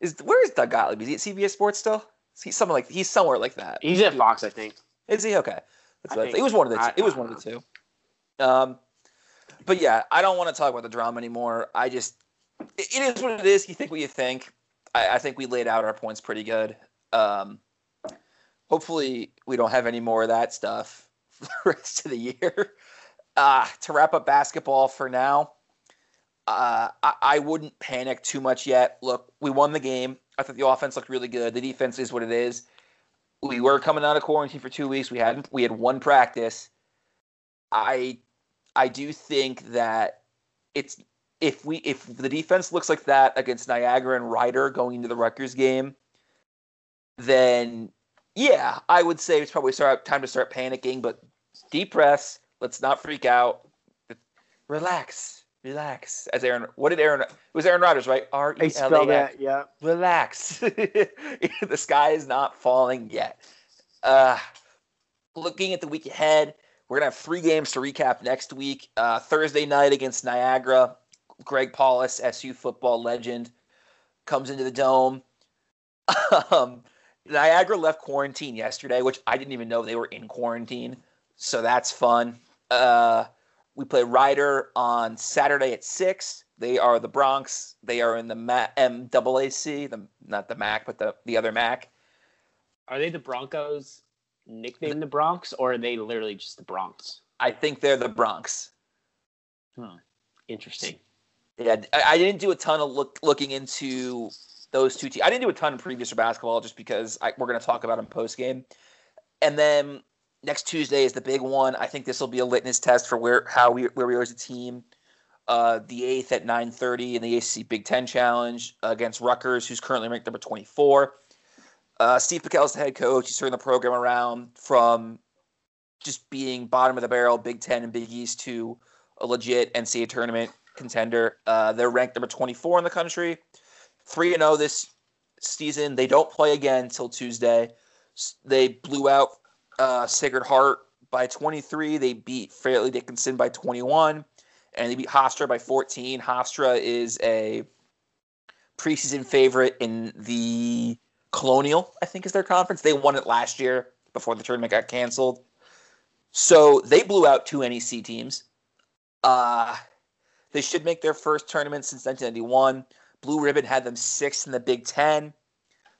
is where is Doug Gottlieb? Is he at CBS Sports still? Is he somewhere like he's somewhere like that? He's at Fox, I think. Is he okay? That's what I, I think. It was one of the. Two. I, it was one of the two. Um, but yeah, I don't want to talk about the drama anymore. I just it is what it is. You think what you think. I, I think we laid out our points pretty good. Um, hopefully, we don't have any more of that stuff <laughs> for the rest of the year. <laughs> Uh, to wrap up basketball for now, uh, I, I, wouldn't panic too much yet. Look, we won the game. I thought the offense looked really good. The defense is what it is. We were coming out of quarantine for two weeks. We had we had one practice. I I do think that it's if we if the defense looks like that against Niagara and Rider going into the Rutgers game, then yeah, I would say it's probably start time to start panicking. But deep breaths. Let's not freak out. Relax, relax. As Aaron, what did Aaron? It was Aaron Rodgers, right? R E L A X. Yeah. Relax. <laughs> the sky is not falling yet. Uh, looking at the week ahead, we're gonna have three games to recap next week. Uh, Thursday night against Niagara Greg Paulus, SU football legend, comes into the dome. <laughs> um, Niagara left quarantine yesterday, which I didn't even know they were in quarantine. So that's fun. Uh, we play Rider on Saturday at six. They are the Broncs. They are in the Ma- MAAC, the not the MAC, but the the other MAC. Are they the Broncos nicknamed the Broncs, or are they literally just the Broncs? I think they're the Broncs. Hmm. Interesting. Yeah, I, didn't do a ton of look looking into those two teams. I didn't do a ton in previous basketball just because I, we're going to talk about them post game. And then next Tuesday is the big one. I think this will be a litmus test for where how we where we are as a team. Uh, the eighth at 9:30 in the ACC Big Ten Challenge against Rutgers, who's currently ranked number 24. Uh, Steve Pikiell is the head coach. He's turning the program around from just being bottom of the barrel Big Ten and Big East to a legit NCAA tournament contender. Uh, they're ranked number 24 in the country. 3 0 this season. They don't play again until Tuesday. They blew out uh, Sacred Heart by 23. They beat Fairleigh Dickinson by 21. And they beat Hofstra by 14. Hofstra is a preseason favorite in the Colonial, I think is their conference. They won it last year before the tournament got canceled. So they blew out two NEC teams. Uh, they should make their first tournament since 1991. Blue Ribbon had them sixth in the Big Ten.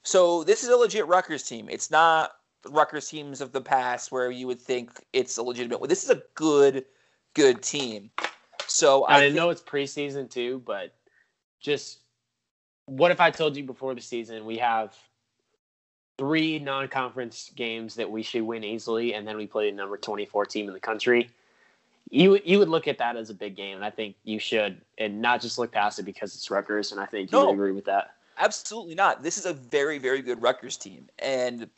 So this is a legit Rutgers team. It's not Rutgers teams of the past where you would think it's a legitimate. This is a good, good team. So I, I think, know it's preseason too, but just what if I told you before the season we have three non-conference games that we should win easily, and then we play the number 24 team in the country? You you would look at that as a big game, and I think you should, and not just look past it because it's Rutgers. And I think you no, would agree with that. Absolutely not. This is a very very good Rutgers team, and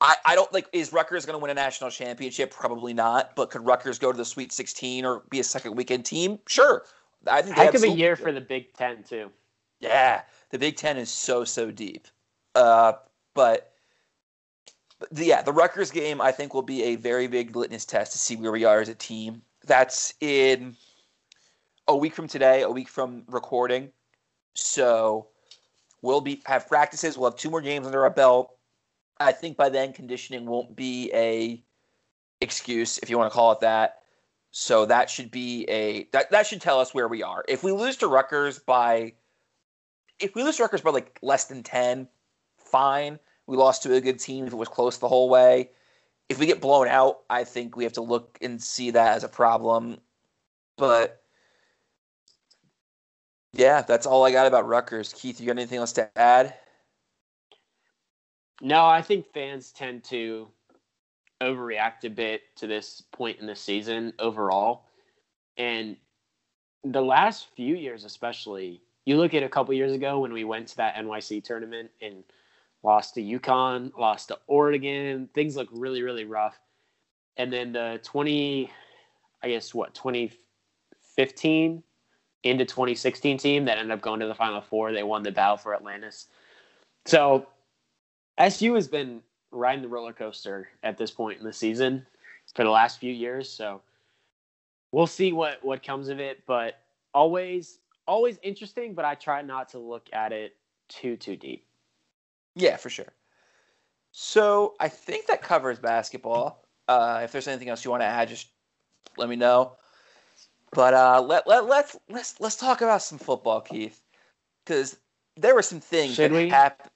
I, I don't like is Rutgers going to win a national championship? Probably not. But could Rutgers go to the Sweet 16 or be a second weekend team? Sure. I think heck of a year for the Big Ten too. Yeah, the Big Ten is so so deep. Uh, but but the, yeah, the Rutgers game I think will be a very big litmus test to see where we are as a team. That's in a week from today, a week from recording. So we'll be have practices. We'll have two more games under our belt. I think by then conditioning won't be a excuse, if you want to call it that. So that should be a that, that should tell us where we are. If we lose to Rutgers by if we lose to Rutgers by like less than ten, fine. We lost to a good team if it was close the whole way. if we get blown out, I think we have to look and see that as a problem. But yeah, that's all I got about Rutgers. Keith, you got anything else to add? No, I think fans tend to overreact a bit to this point in the season overall. And the last few years, especially, you look at a couple years ago when we went to that NYC tournament and lost to UConn, lost to Oregon, things look really, really rough. And then the 20, I guess, what, 2015 into 2016 team that ended up going to the Final Four, they won the battle for Atlantis. So SU has been riding the roller coaster at this point in the season for the last few years. So we'll see what what comes of it. But always always interesting. But I try not to look at it too too deep. Yeah, for sure. So I think that covers basketball. Uh, if there's anything else you want to add, just let me know. But uh, let let let's let's let's talk about some football, Keith, because there were some things Should that we? happened.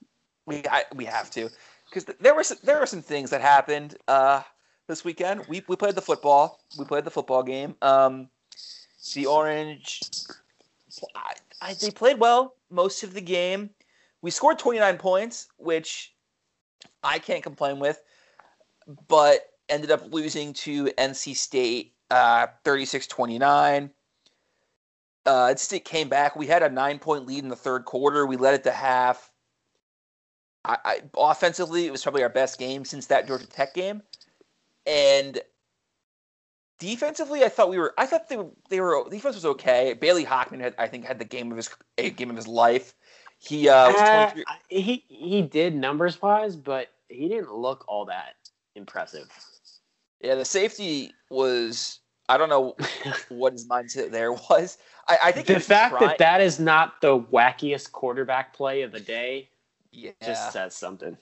We I, we have to because there were some, there were some things that happened uh, this weekend. We we played the football. We played the football game. Um, the Orange, I, I, they played well most of the game. We scored 29 points, which I can't complain with, but ended up losing to NC State uh, 36 29. Uh, State came back. We had a nine point lead in the third quarter. We led it to half. I, I, offensively, it was probably our best game since that Georgia Tech game. And defensively, I thought we were. I thought they were. They were. Defense was okay. Bailey Hockman had, I think, had the game of his game of his life. He uh, Uh, 23 he he did numbers wise, but he didn't look all that impressive. Yeah, the safety was. I don't know <laughs> what his mindset there was. I, I think the fact trying- that that is not the wackiest quarterback play of the day yeah. just says something.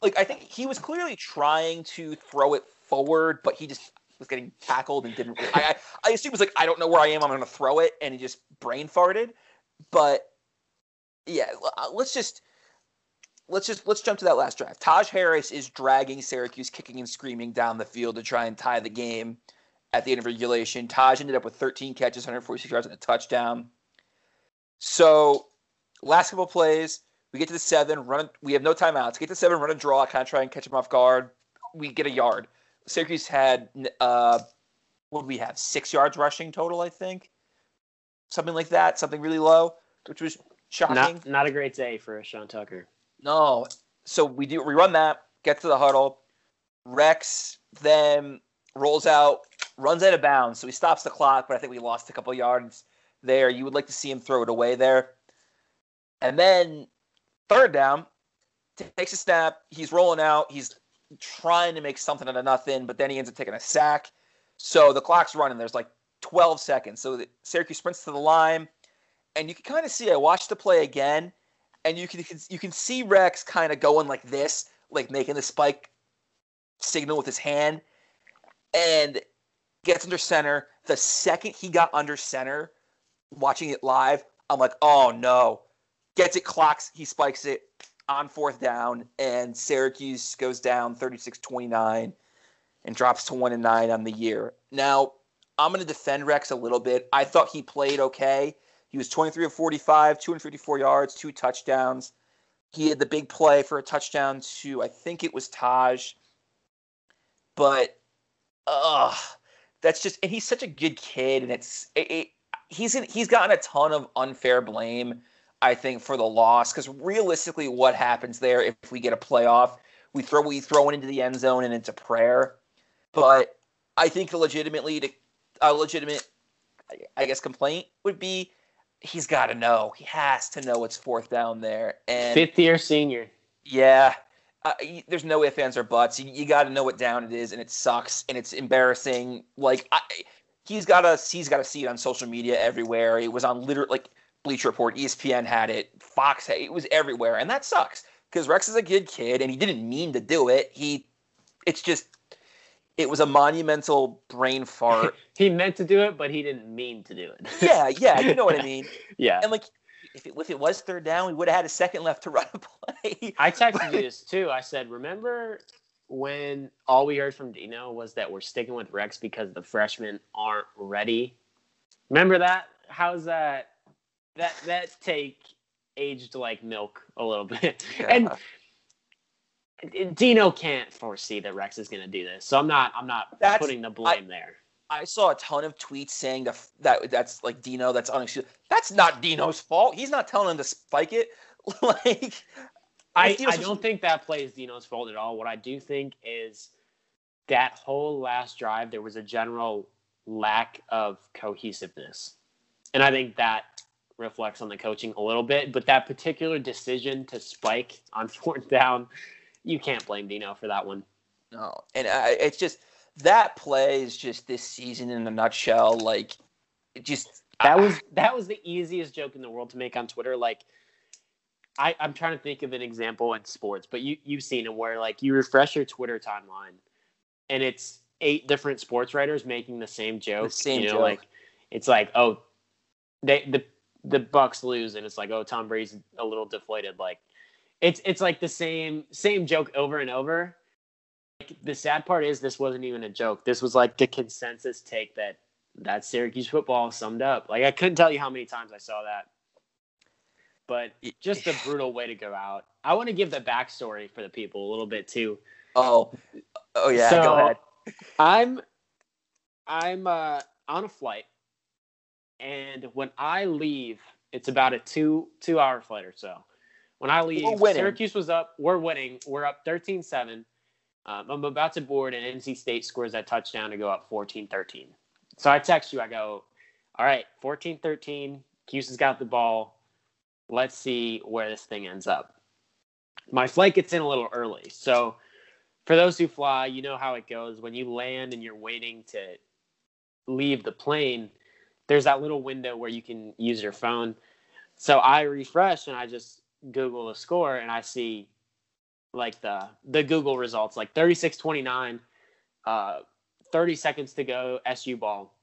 like I think he was clearly trying to throw it forward, but he just was getting tackled and didn't. I, I I assume it was like I don't know where I am. I'm going to throw it, and he just brain farted. But yeah, uh, let's just let's just let's jump to that last drive. Taj Harris is dragging Syracuse, kicking and screaming down the field to try and tie the game at the end of regulation. Taj ended up with 13 catches, 146 yards, and a touchdown. So last couple plays, we get to the seven, run. We have no timeouts. Get to seven, run a draw, kind of try and catch him off guard. We get a yard. Syracuse had uh, what we have? Six yards rushing total, I think, something like that. Something really low, which was shocking. Not not a great day for Sean Tucker. No. So we do we run that, get to the huddle. Rex then rolls out, runs out of bounds. So he stops the clock, but I think we lost a couple yards there. You would like to see him throw it away there. And then third down, t- takes a snap. He's rolling out. He's trying to make something out of nothing, but then he ends up taking a sack. So the clock's running. There's like 12 seconds. So the, Syracuse sprints to the line, and you can kind of see. I watched the play again, and you can you can see Rex kind of going like this, like making the spike signal with his hand, and gets under center. The second he got under center, watching it live, I'm like, oh no. Gets it, clocks, he spikes it on fourth down, and Syracuse goes down 36 29 and drops to 1 and 9 on the year. Now, I'm going to defend Rex a little bit. I thought he played okay. He was 23 of 45, 254 yards, two touchdowns. He had the big play for a touchdown to, I think it was Taj. But, ugh, that's just, and he's such a good kid, and it's, it, it, he's in, he's gotten a ton of unfair blame, I think, for the loss. Because realistically, what happens there if we get a playoff? We throw we throw it into the end zone and into prayer. But I think legitimately, to, a legitimate, I guess, complaint would be he's got to know. He has to know it's fourth down there. And Fifth year senior. yeah, uh, there's no ifs, ands, or buts. You, you got to know what down it is, and it sucks, and it's embarrassing. Like I, he's got to he's got to see it on social media everywhere. It was on literally like Bleacher Report, ESPN had it, Fox had it was everywhere, and that sucks because Rex is a good kid, and he didn't mean to do it. He, it's just. It was a monumental brain fart. <laughs> he meant to do it, but he didn't mean to do it. yeah, yeah, you know what I <laughs> mean. yeah. And like, if it, if it was third down, we would have had a second left to run a play. I texted you <laughs> this too. I said, remember when all we heard from Dino was that we're sticking with Rex because the freshmen aren't ready. Remember that? How's that? That that take aged like milk a little bit, Yeah. and Dino can't foresee that Rex is going to do this. So I'm not. I'm not That's- putting the blame there. I saw a ton of tweets saying that that that's like Dino. That's unexcusable. That's not Dino's fault. He's not telling him to spike it. <laughs> like I, I don't think that play is Dino's fault at all. What I do think is that whole last drive, there was a general lack of cohesiveness. And I think that reflects on the coaching a little bit. But that particular decision to spike on fourth down, you can't blame Dino for that one. No, and I, it's just that play is just this season in a nutshell. Like, it just That was <laughs> that was the easiest joke in the world to make on Twitter. Like, I, I'm trying to think of an example in sports, but you you've seen it where like you refresh your Twitter timeline, and it's eight different sports writers making the same joke. same you know, joke. like it's like oh, they the the Bucks lose, and it's like oh Tom Brady's a little deflated. Like, it's it's like the same same joke over and over. Like, the sad part is this wasn't even a joke. This was like the consensus take that that Syracuse football summed up. Like I couldn't tell you how many times I saw that. But just a <sighs> brutal way to go out. I want to give the backstory for the people a little bit too. oh oh yeah. So, go ahead. I'm I'm uh, on a flight, and when I leave, it's about a two two hour flight or so. When I leave. Syracuse was up. We're winning. We're up 13-7. Um, I'm about to board, and NC State scores that touchdown to go up 14-13. So I text you. I go, all right, 14-13. Cuse has got the ball. Let's see where this thing ends up. My flight gets in a little early, so for those who fly, you know how it goes. When you land and you're waiting to leave the plane, there's that little window where you can use your phone. So I refresh and I just Google the score and I see like the the Google results like 36-29, uh, 30 seconds to go, SU ball.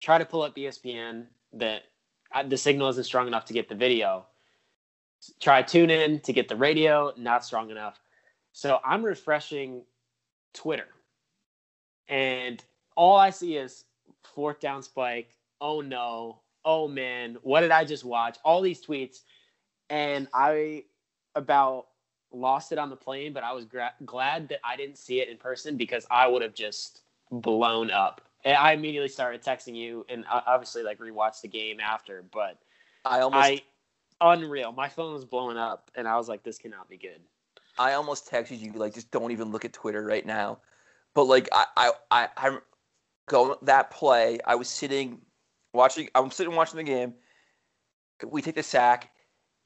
Try to pull up ESPN. The uh, the signal isn't strong enough to get the video. Try tune in to get the radio, not strong enough. So I'm refreshing Twitter, and all I see is fourth down spike. Oh no! Oh man! What did I just watch? All these tweets, and I about lost it on the plane. But I was gra- glad that I didn't see it in person because I would have just blown up. And I immediately started texting you, and I obviously like rewatched the game after. But I almost I unreal. My phone was blowing up, and I was like, "This cannot be good." I almost texted you like just don't even look at Twitter right now. But like I I I I'm going that play. I was sitting watching. I'm sitting watching the game. We take the sack.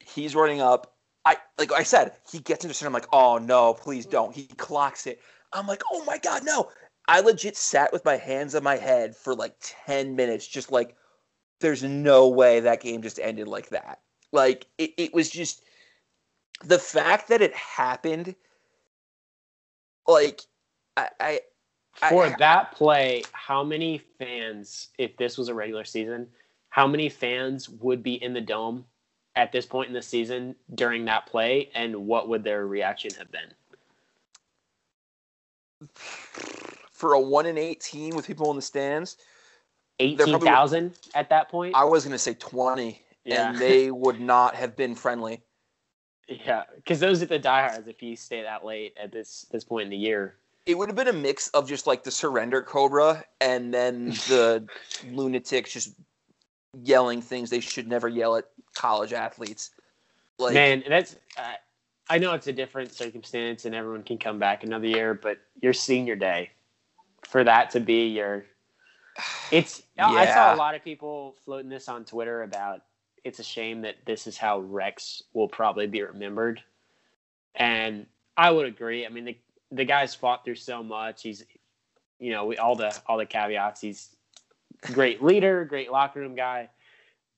He's running up. I like I said. He gets intercepted. I'm like, oh no, please don't. He clocks it. I'm like, oh my god, no. I legit sat with my hands on my head for like ten minutes, just like there's no way that game just ended like that. Like it, it was just the fact that it happened like i i For I- that play, how many fans, if this was a regular season, how many fans would be in the dome at this point in the season during that play, and what would their reaction have been? for a one and eight team with people in the stands Eighteen thousand at that point. i was going to say 20 Yeah. and they <laughs> would not have been friendly yeah, because those are the diehards. If you stay that late at this this point in the year, it would have been a mix of just like the surrender cobra and then the <laughs> lunatics just yelling things they should never yell at college athletes like man, that's. Uh, I know it's a different circumstance, and everyone can come back another year, but your senior day, for that to be your It's I saw a lot of people floating this on Twitter about it's a shame that this is how Rex will probably be remembered. And I would agree. I mean the the guy's fought through so much. He's you know, we, all the all the caveats. He's great leader, great locker room guy,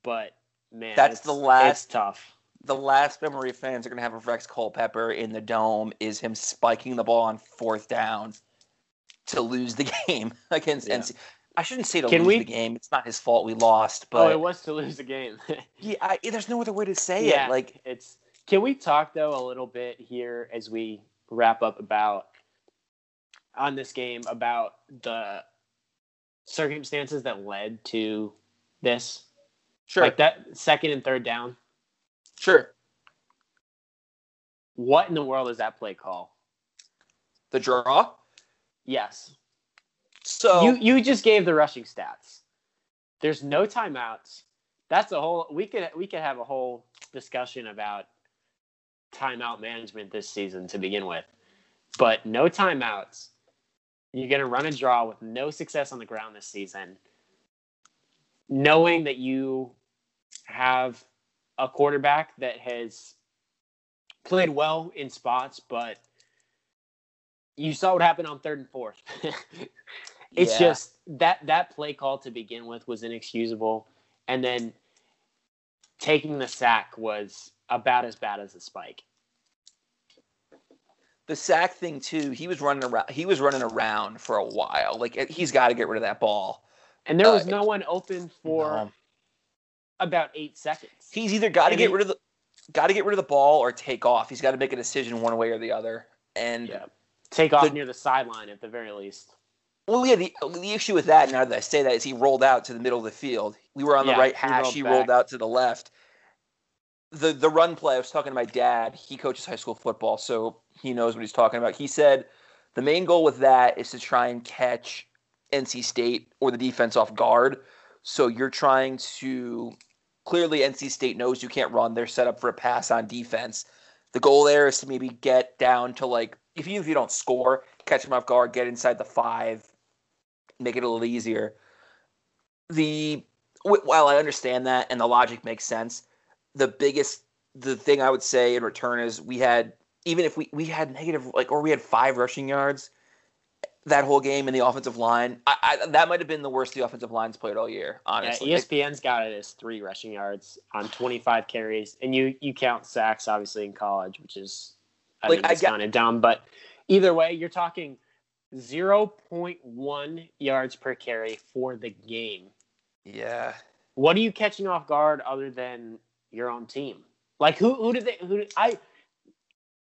but man, That's the last- tough. the last memory fans are going to have of Rex Culpepper in the dome is him spiking the ball on fourth down to lose the <laughs> game against Yeah. NC. I shouldn't say to Can lose we- the game. It's not his fault we lost, oh, it was to lose the game. <laughs> yeah, I, there's no other way to say yeah, it. Like it's. Can we talk though a little bit here as we wrap up about on this game about the circumstances that led to this? Sure. Like that second and third down. Sure. What in the world is that play call? The draw. Yes. So you you just gave the rushing stats. There's no timeouts. That's a whole we could we could have a whole discussion about timeout management this season to begin with. But no timeouts. You're going to run a draw with no success on the ground this season. Knowing that you have a quarterback that has played well in spots, but you saw what happened on third and fourth. <laughs> it's Yeah. just that that play call to begin with was inexcusable, and then taking the sack was about as bad as the spike. the sack thing too. He was running around. He was running around for a while. Like he's got to get rid of that ball. And there was Uh, no one open for No. about eight seconds. He's either got to get he- rid of the got to get rid of the ball or take off. He's got to make a decision one way or the other. And Yeah. Take off The- near the sideline at the very least. well, yeah, the the issue with that now that I say that is he rolled out to the middle of the field. We were on the Yeah, right he hash. rolled He back. rolled out to the left. The the run play. I was talking to my dad. He coaches high school football, so he knows what he's talking about. He said the main goal with that is to try and catch NC State or the defense off guard. So you're trying to clearly NC State knows you can't run. They're set up for a pass on defense. The goal there is to maybe get down to like if even if you don't score, catch them off guard, get inside the five, make it a little easier. The while I understand that and the logic makes sense, the biggest the thing I would say in return is we had even if we we had negative like or we had five rushing yards that whole game in the offensive line. I, I that might have been the worst the offensive line's played all year. Yeah, Honestly, ESPN's got it as three rushing yards on 25 carries, and you you count sacks obviously in college, which is I Like, think I it's kind of dumb. But either way, you're talking 0.1 yards per carry for the game. yeah. What are you catching off guard other than your own team? Like who who did they who did, I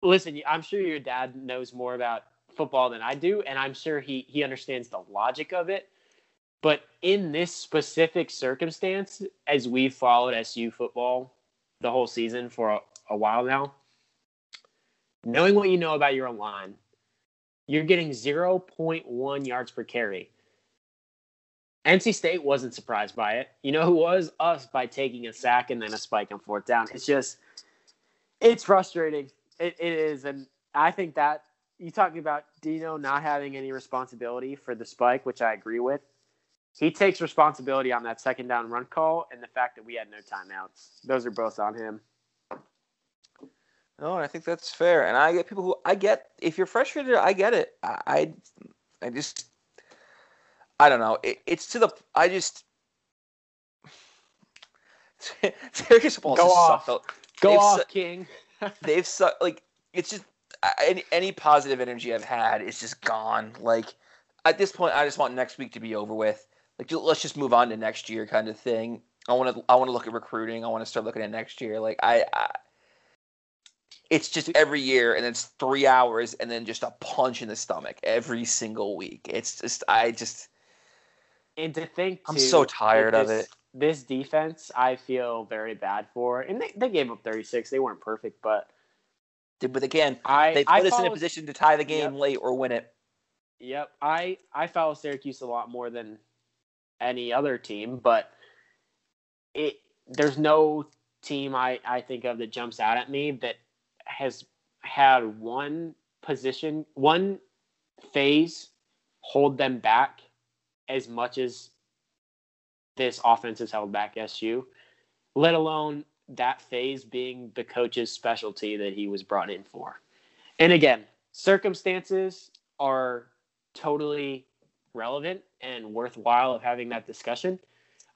listen? I'm sure your dad knows more about football than I do, and I'm sure he he understands the logic of it. But in this specific circumstance, as we've followed SU football the whole season for a, a while now, knowing what you know about your line, you're getting 0.1 yards per carry. NC State wasn't surprised by it. You know who was? Us by taking a sack and then a spike on fourth down. It's just, it's frustrating. It, it is. And I think that you talking about Dino not having any responsibility for the spike, which I agree with. He takes responsibility on that second down run call and the fact that we had no timeouts. Those are both on him. No, I think that's fair, and I get people who I get. If you're frustrated, I get it. I, I, I just, I don't know. It, it's to the. I just. <laughs> Syracuse football Go just off. sucked. Go They've off, su- King. <laughs> They've sucked. Like it's just I- any any positive energy I've had is just gone. Like at this point, I just want next week to be over with. Like let's just move on to next year, kind of thing. I want to I want to look at recruiting. I want to start looking at next year. Like I, I it's just every year, and it's three hours, and then just a punch in the stomach every single week. It's just I just And to think, I'm too, so tired of this- it. This defense, I feel very bad for. And they, they gave up 36. They weren't perfect, but but again, I they I put us in a position to tie the game Yep. late or win it. Yep, I I follow Syracuse a lot more than any other team, but it there's no team I I think of that jumps out at me that has had one position, one phase hold them back as much as this offense has held back SU, let alone that phase being the coach's specialty that he was brought in for. And again, circumstances are totally relevant and worthwhile of having that discussion.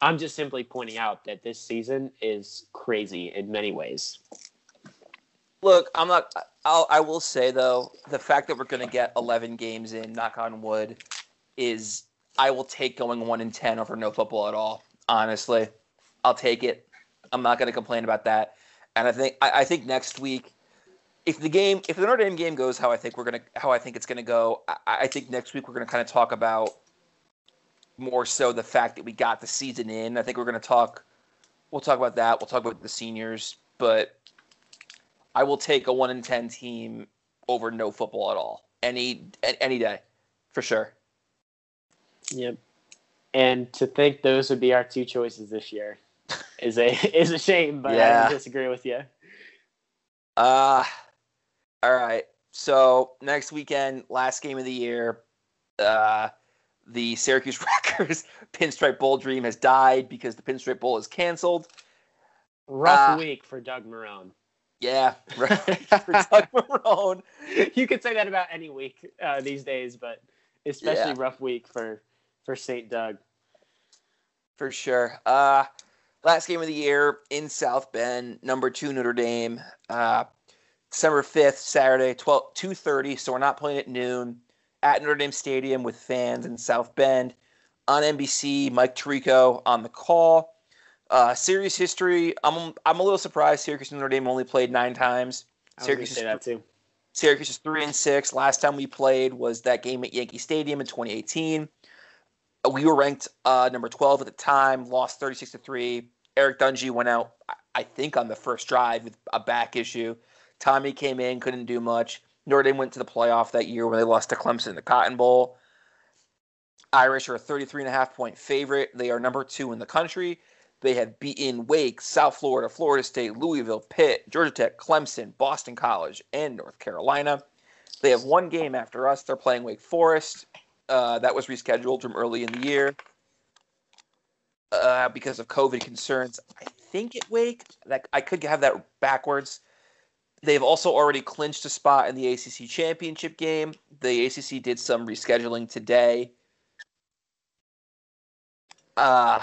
I'm just simply pointing out that this season is crazy in many ways. Look, I'm not. I'll, I will say though, the fact that we're going to get 11 games in, knock on wood, is I will take going one and 10 over no football at all. Honestly, I'll take it. I'm not going to complain about that. And I think I, I think next week, if the game, if the Notre Dame game goes how I think we're gonna, how I think it's gonna go, I, I think next week we're gonna kind of talk about more so the fact that we got the season in. I think we're gonna talk. We'll talk about that. We'll talk about the seniors, but I will take a one in ten team over no football at all any any day, for sure. Yep. And to think those would be our two choices this year is a <laughs> is a shame, but yeah. I disagree with you. Uh all right. So next weekend, last game of the year, uh, the Syracuse <laughs> Wreckers <laughs> Pinstripe Bowl dream has died because the Pinstripe Bowl is canceled. Rough uh, week for Doug Marrone. Yeah, for Doug Marrone. You could say that about any week uh, these days, but especially yeah. rough week for for St. Doug. For sure. Uh, last game of the year in South Bend, number two Notre Dame. Uh, December 5th, Saturday, 12, 2.30, so we're not playing at noon at Notre Dame Stadium with fans in South Bend. On NBC, Mike Tirico on the call. Uh, series history, I'm I'm a little surprised Syracuse and Notre Dame only played nine times. Syracuse say that too. Syracuse is three and six. Last time we played was that game at Yankee Stadium in 2018. We were ranked uh, number 12 at the time, lost 36 to three. Eric Dungey went out, I think, on the first drive with a back issue. Tommy came in, couldn't do much. Notre Dame went to the playoff that year when they lost to Clemson in the Cotton Bowl. Irish are a 33 and a half point favorite. They are number two in the country. They have beaten Wake, South Florida, Florida State, Louisville, Pitt, Georgia Tech, Clemson, Boston College, and North Carolina. They have one game after us. They're playing Wake Forest. Uh, that was rescheduled from early in the year uh, because of COVID concerns. I think at Wake. That I could have that backwards. They've also already clinched a spot in the ACC championship game. The ACC did some rescheduling today. Uh,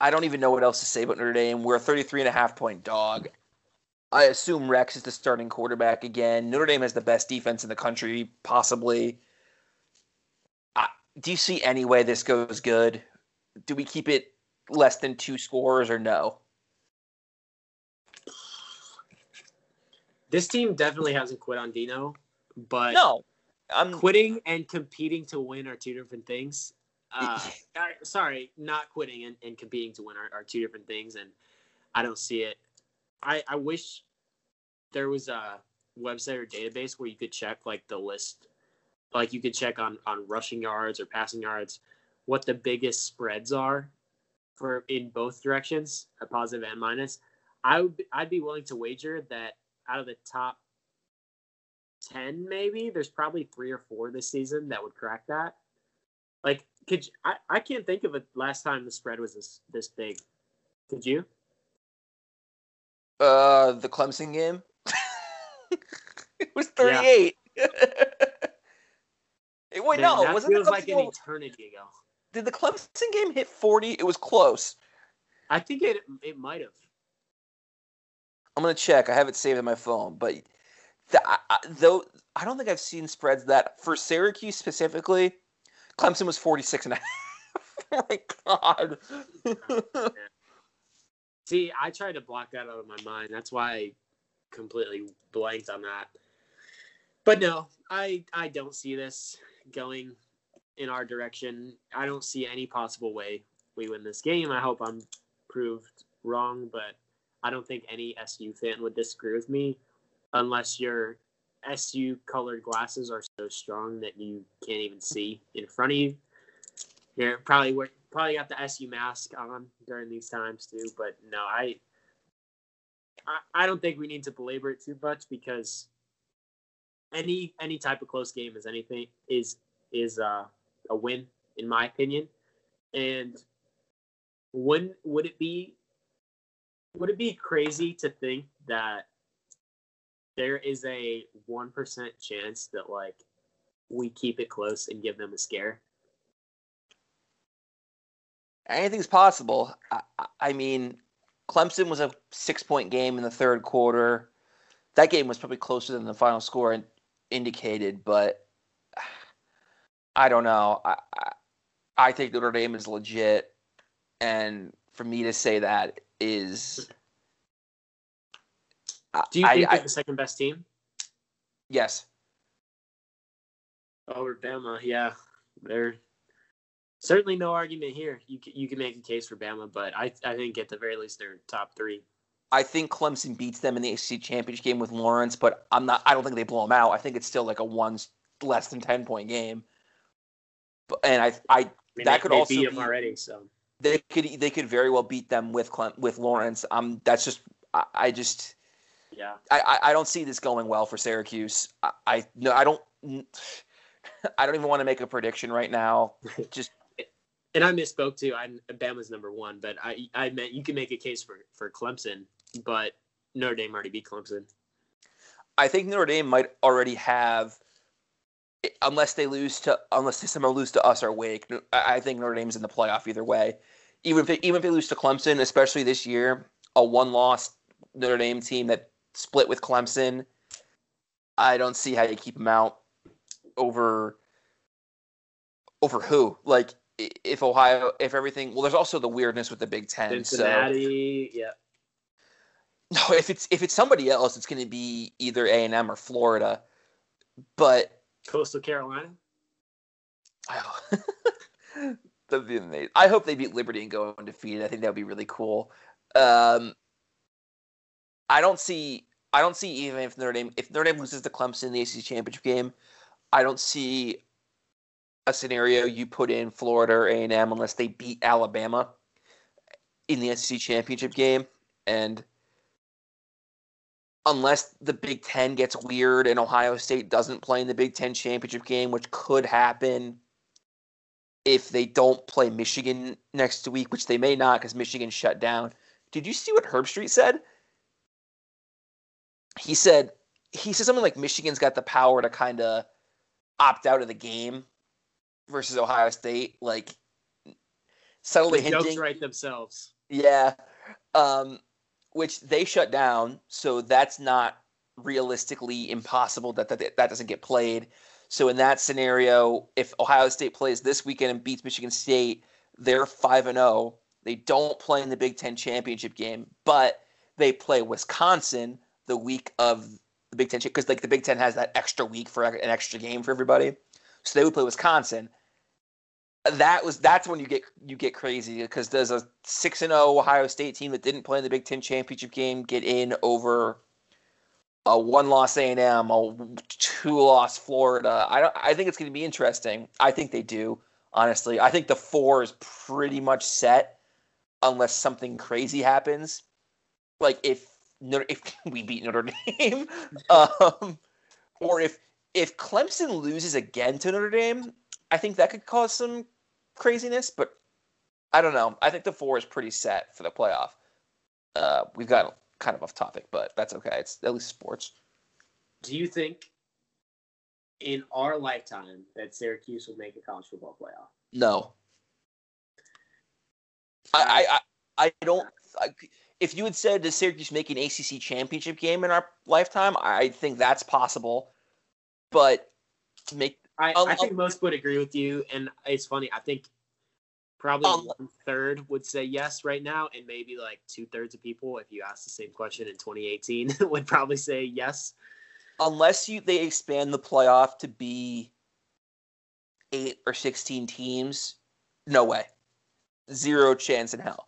I don't even know what else to say about Notre Dame. We're a 33 and a half point dog. I assume Rex is the starting quarterback again. Notre Dame has the best defense in the country, possibly. Uh, do you see any way this goes good? Do we keep it less than two scores or no? This team definitely hasn't quit on Dino, but no, I'm quitting and competing to win are two different things. Uh, <laughs> sorry, not quitting and, and competing to win are, are, two different things, and I don't see it. I, I wish there was a website or database where you could check like the list, like you could check on on rushing yards or passing yards, what the biggest spreads are for in both directions, a positive and minus. I would I'd be willing to wager that out of the top 10 maybe there's probably three or four this season that would crack that. Like could you, I, I can't think of it last time the spread was this this big. Could you? Uh the clemson game? <laughs> It was 38 <laughs> yeah. wait Man, no that wasn't feels like an eternity ago did the clemson game hit 40 it was close i think it it might have I'm gonna check. I have it saved on my phone, but the, I, though I don't think I've seen spreads that for Syracuse specifically. Clemson was 46 and a <laughs> half. oh my god. <laughs> See, I tried to block that out of my mind. That's why I completely blanked on that. But no, I I don't see this going in our direction. I don't see any possible way we win this game. I hope I'm proved wrong, but I don't think any SU fan would disagree with me unless your SU colored glasses are so strong that you can't even see in front of you. You're probably probably got the SU mask on during these times too, but no, I I, I don't think we need to belabor it too much because any any type of close game is anything is is uh, a win in my opinion. And when would it be would it be crazy to think that there is a 1% chance that like we keep it close and give them a scare? Anything's possible. I, I, mean clemson was a six point game in the third quarter. That game was probably closer than the final score indicated but i don't know i, I think notre dame is legit and for me to say that is. Uh, Do you think I, they're the second best team? Yes. Over Bama, yeah. There certainly no argument here. You can, you can make a case for Bama, but I I think at the very least they're top three. I think Clemson beats them in the ACC championship game with Lawrence, but I'm not. I don't think they blow them out. I think it's still like a one less than ten point game. And I, I, I mean, that they, could also beat be, them already. So they could they could very well beat them with Clem, with Lawrence. Um, that's just I, I just yeah, I, I I don't see this going well for Syracuse. I, I no I don't <laughs> I don't even want to make a prediction right now. <laughs> Just and I misspoke too. I'm Bama's number one, but I I meant you can make a case for for Clemson, but Notre Dame already beat Clemson. I think Notre Dame might already have, unless they lose to unless they somehow lose to us or Wake. I think Notre Dame's in the playoff either way. Even if they, even if they lose to Clemson, especially this year, a one loss Notre Dame team that split with Clemson, I don't see how you keep them out over over who like if Ohio if everything well there's also the weirdness with the Big Ten so Cincinnati, yeah. no if it's if it's somebody else it's going to be either A and M or Florida but Coastal Carolina. <laughs> That'd be amazing. I hope they beat Liberty and go undefeated. I think that would be really cool. Um, I don't see. I don't see even if Notre Dame if Notre Dame loses to Clemson in the ACC championship game. I don't see a scenario you put in Florida or A and M unless they beat Alabama in the SEC championship game, and unless the Big Ten gets weird and Ohio State doesn't play in the Big Ten championship game, which could happen if they don't play Michigan next week, which they may not because Michigan shut down. Did you see what Herbstreit said? He said he said something like Michigan's got the power to kind of opt out of the game versus Ohio State, like subtly The hinting. write themselves. Yeah. Um, which they shut down, so that's not realistically impossible that, that that doesn't get played. So in that scenario, if Ohio State plays this weekend and beats Michigan State, they're 5 and 0. They don't play in the Big 10 championship game, but they play Wisconsin the week of the Big 10 because like the Big 10 has that extra week for an extra game for everybody. So they would play Wisconsin that was that's when you get you get crazy because there's a six and zero Ohio State team that didn't play in the Big Ten championship game get in over a one loss A and M, a two loss Florida. I don't. I think it's going to be interesting. I think they do. Honestly, I think the four is pretty much set unless something crazy happens. Like if if <laughs> we beat Notre Dame, <laughs> um, or if if Clemson loses again to Notre Dame, I think that could cause some craziness, but I don't know. I think the four is pretty set for the playoff. Uh, we've got kind of off topic, but that's okay. It's at least sports. Do you think in our lifetime that Syracuse will make a college football playoff? No, I I, I, I don't. I, if you had said does Syracuse make an ACC championship game in our lifetime, I think that's possible. But to make I, Um, I think most would agree with you, and it's funny. I think probably Um, one third would say yes right now, and maybe like two thirds of people, if you asked the same question in 2018, <laughs> would probably say yes. unless you they expand the playoff to be eight or sixteen teams, no way, zero chance in hell.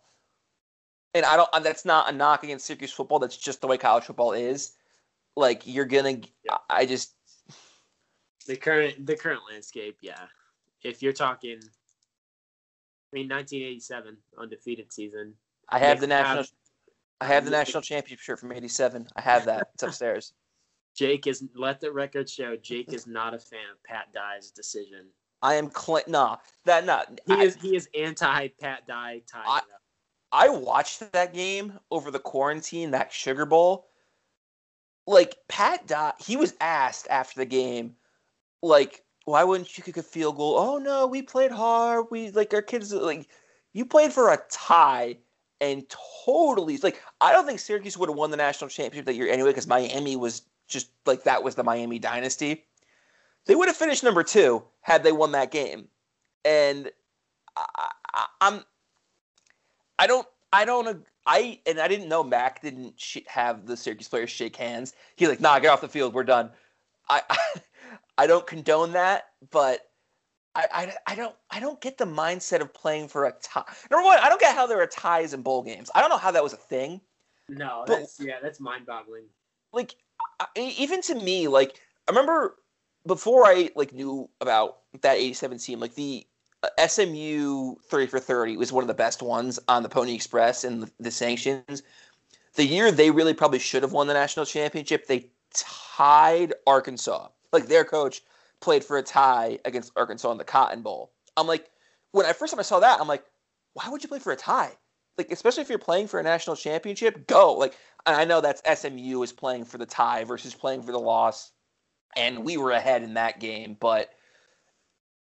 And I don't. and That's not a knock against Syracuse football. That's just the way college football is. Like you're gonna. Yeah. I just. The current the current landscape, yeah. If you're talking, I mean, 1987 undefeated season. I have the national. I have the national championship shirt from '87. I have that. It's upstairs. <laughs> Jake is let the record show. Jake is not a fan of Pat Dye's decision. I am. Cl- nah, that not. He I- is he is anti Pat Dye. I- I watched that game over the quarantine, that Sugar Bowl. Like Pat Dot, he was asked after the game, like, why wouldn't you kick a field goal? Oh no, we played hard. We like our kids like you played for a tie and totally like I don't think Syracuse would have won the national championship that year anyway because Miami was just like that was the Miami dynasty. They would have finished number two had they won that game, and I, I, I'm I don't. I don't. I and I didn't know Mac didn't sh- have the Syracuse players shake hands. He's like, "Nah, get off the field. We're done." I, I, I don't condone that, but I, I, I don't I don't get the mindset of playing for a tie. Number one, I don't get how there are ties in bowl games. I don't know how that was a thing. No, that's yeah, that's mind boggling. Like even to me, like I remember before I like knew about that '87 team, like the uh, SMU 30 for 30 was one of the best ones on the Pony Express and the, the sanctions. The year they really probably should have won the national championship, they tied Arkansas. Like their coach played for a tie against Arkansas in the Cotton Bowl. I'm like, when I first time I saw that, I'm like, why would you play for a tie? Like, especially if you're playing for a national championship, go. Like, I know that's SMU is playing for the tie versus playing for the loss, and we were ahead in that game, but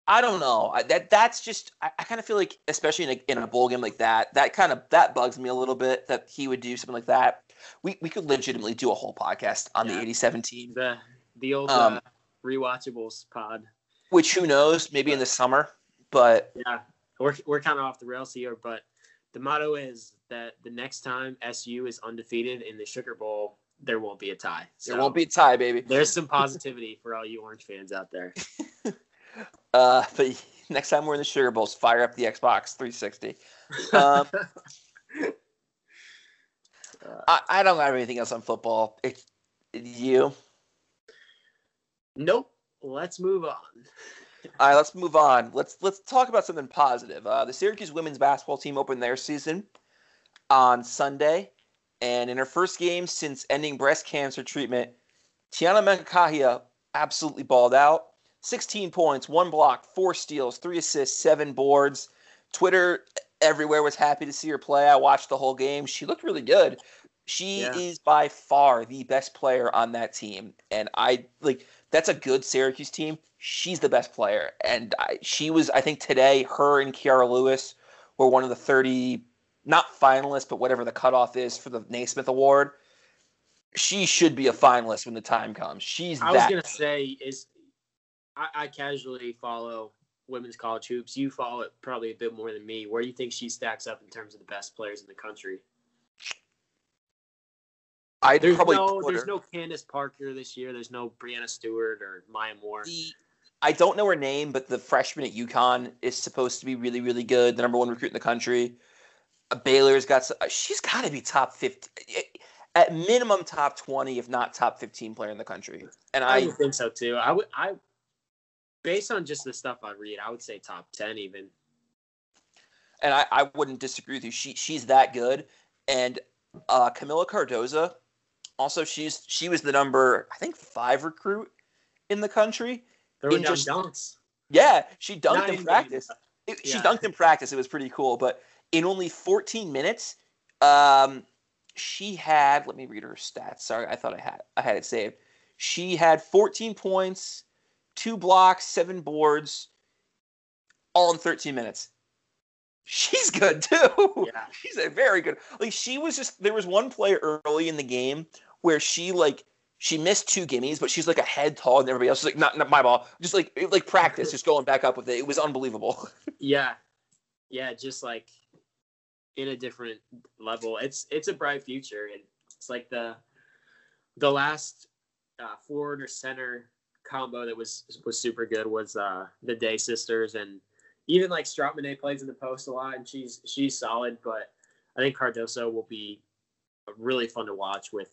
I don't know. That that's just I, I kind of feel like, especially in a, in a bowl game like that, that kind of that bugs me a little bit that he would do something like that. We we could legitimately do a whole podcast on yeah. the '87 team. The the old um, uh, rewatchables pod. Which who knows? Maybe in the summer, but yeah, we're we're kind of off the rails here. But the motto is that the next time SU is undefeated in the Sugar Bowl, there won't be a tie. So there won't be a tie, baby. There's some <laughs> positivity for all you Orange fans out there. <laughs> Uh, but <laughs> next time we're in the Sugar Bowls, fire up the Xbox 360. Um, I, I, don't have anything else on football. It's, you. Nope. Let's move on. <laughs> All right, let's move on. Let's let's talk about something positive. Uh, the Syracuse women's basketball team opened their season on Sunday, and in her first game since ending breast cancer treatment, Tiana Mangakahia absolutely balled out. 16 points, one block, four steals, three assists, seven boards. Twitter everywhere was happy to see her play. I watched the whole game. She looked really good. She yeah. is by far the best player on that team. And I like that's a good Syracuse team. She's the best player. And I, she was, I think today, her and Kiara Lewis were one of the 30, not finalists, but whatever the cutoff is for the Naismith Award. She should be a finalist when the time comes. She's I was gonna say, is I, I casually follow women's college hoops. You follow it probably a bit more than me. Where do you think she stacks up in terms of the best players in the country? I there's probably no there's no Candace Parker this year. There's no Breanna Stewart or Maya Moore. The, I don't know her name, but the freshman at UConn is supposed to be really really good. The number one recruit in the country. Uh, Baylor's got she's got to be top fifty at minimum top 20 if not top 15 player in the country and i, I think so too i would i based on just the stuff I read, I would say top ten even. And I, I wouldn't disagree with you. She she's that good. And uh, Kamilla Cardoso, also she's she was the number I think five recruit in the country. Throwing down just, dunks. Yeah, she dunked Not in practice. It, yeah. She dunked in practice. It was pretty cool. But in only 14 minutes, um, she had. Let me read her stats. Sorry, I thought I had I had it saved. She had 14 points, two blocks, seven boards, all in 13 minutes. She's good too. Yeah. <laughs> She's a very good. Like she was just there was one play early in the game where she like she missed two gimmies, but she's like a head taller than everybody else. She's like not, not my ball. Just like like practice, just going back up with it. It was unbelievable. <laughs> Yeah. Yeah, just like in a different level. It's it's a bright future and it's like the the last uh, forward or center combo that was was super good was uh, the Day sisters, and even like Strautmane plays in the post a lot, and she's she's solid. But I think Cardoso will be really fun to watch with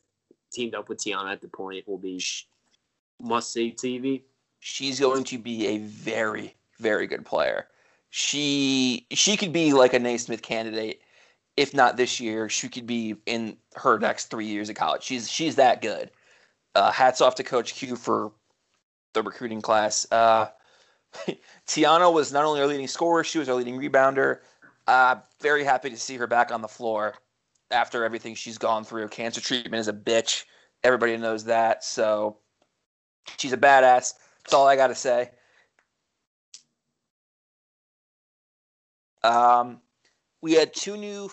teamed up with Tiana at the point. Will be must see TV. She's going to be a very very good player. She she could be like a Naismith candidate. If not this year, she could be in her next three years of college. She's she's that good. Uh, hats off to Coach Q for the recruiting class. Uh, <laughs> Tiana was not only our leading scorer, she was our leading rebounder. Uh, very happy to see her back on the floor after everything she's gone through. Cancer treatment is a bitch. Everybody knows that. So she's a badass. That's all I got to say. Um, we had two new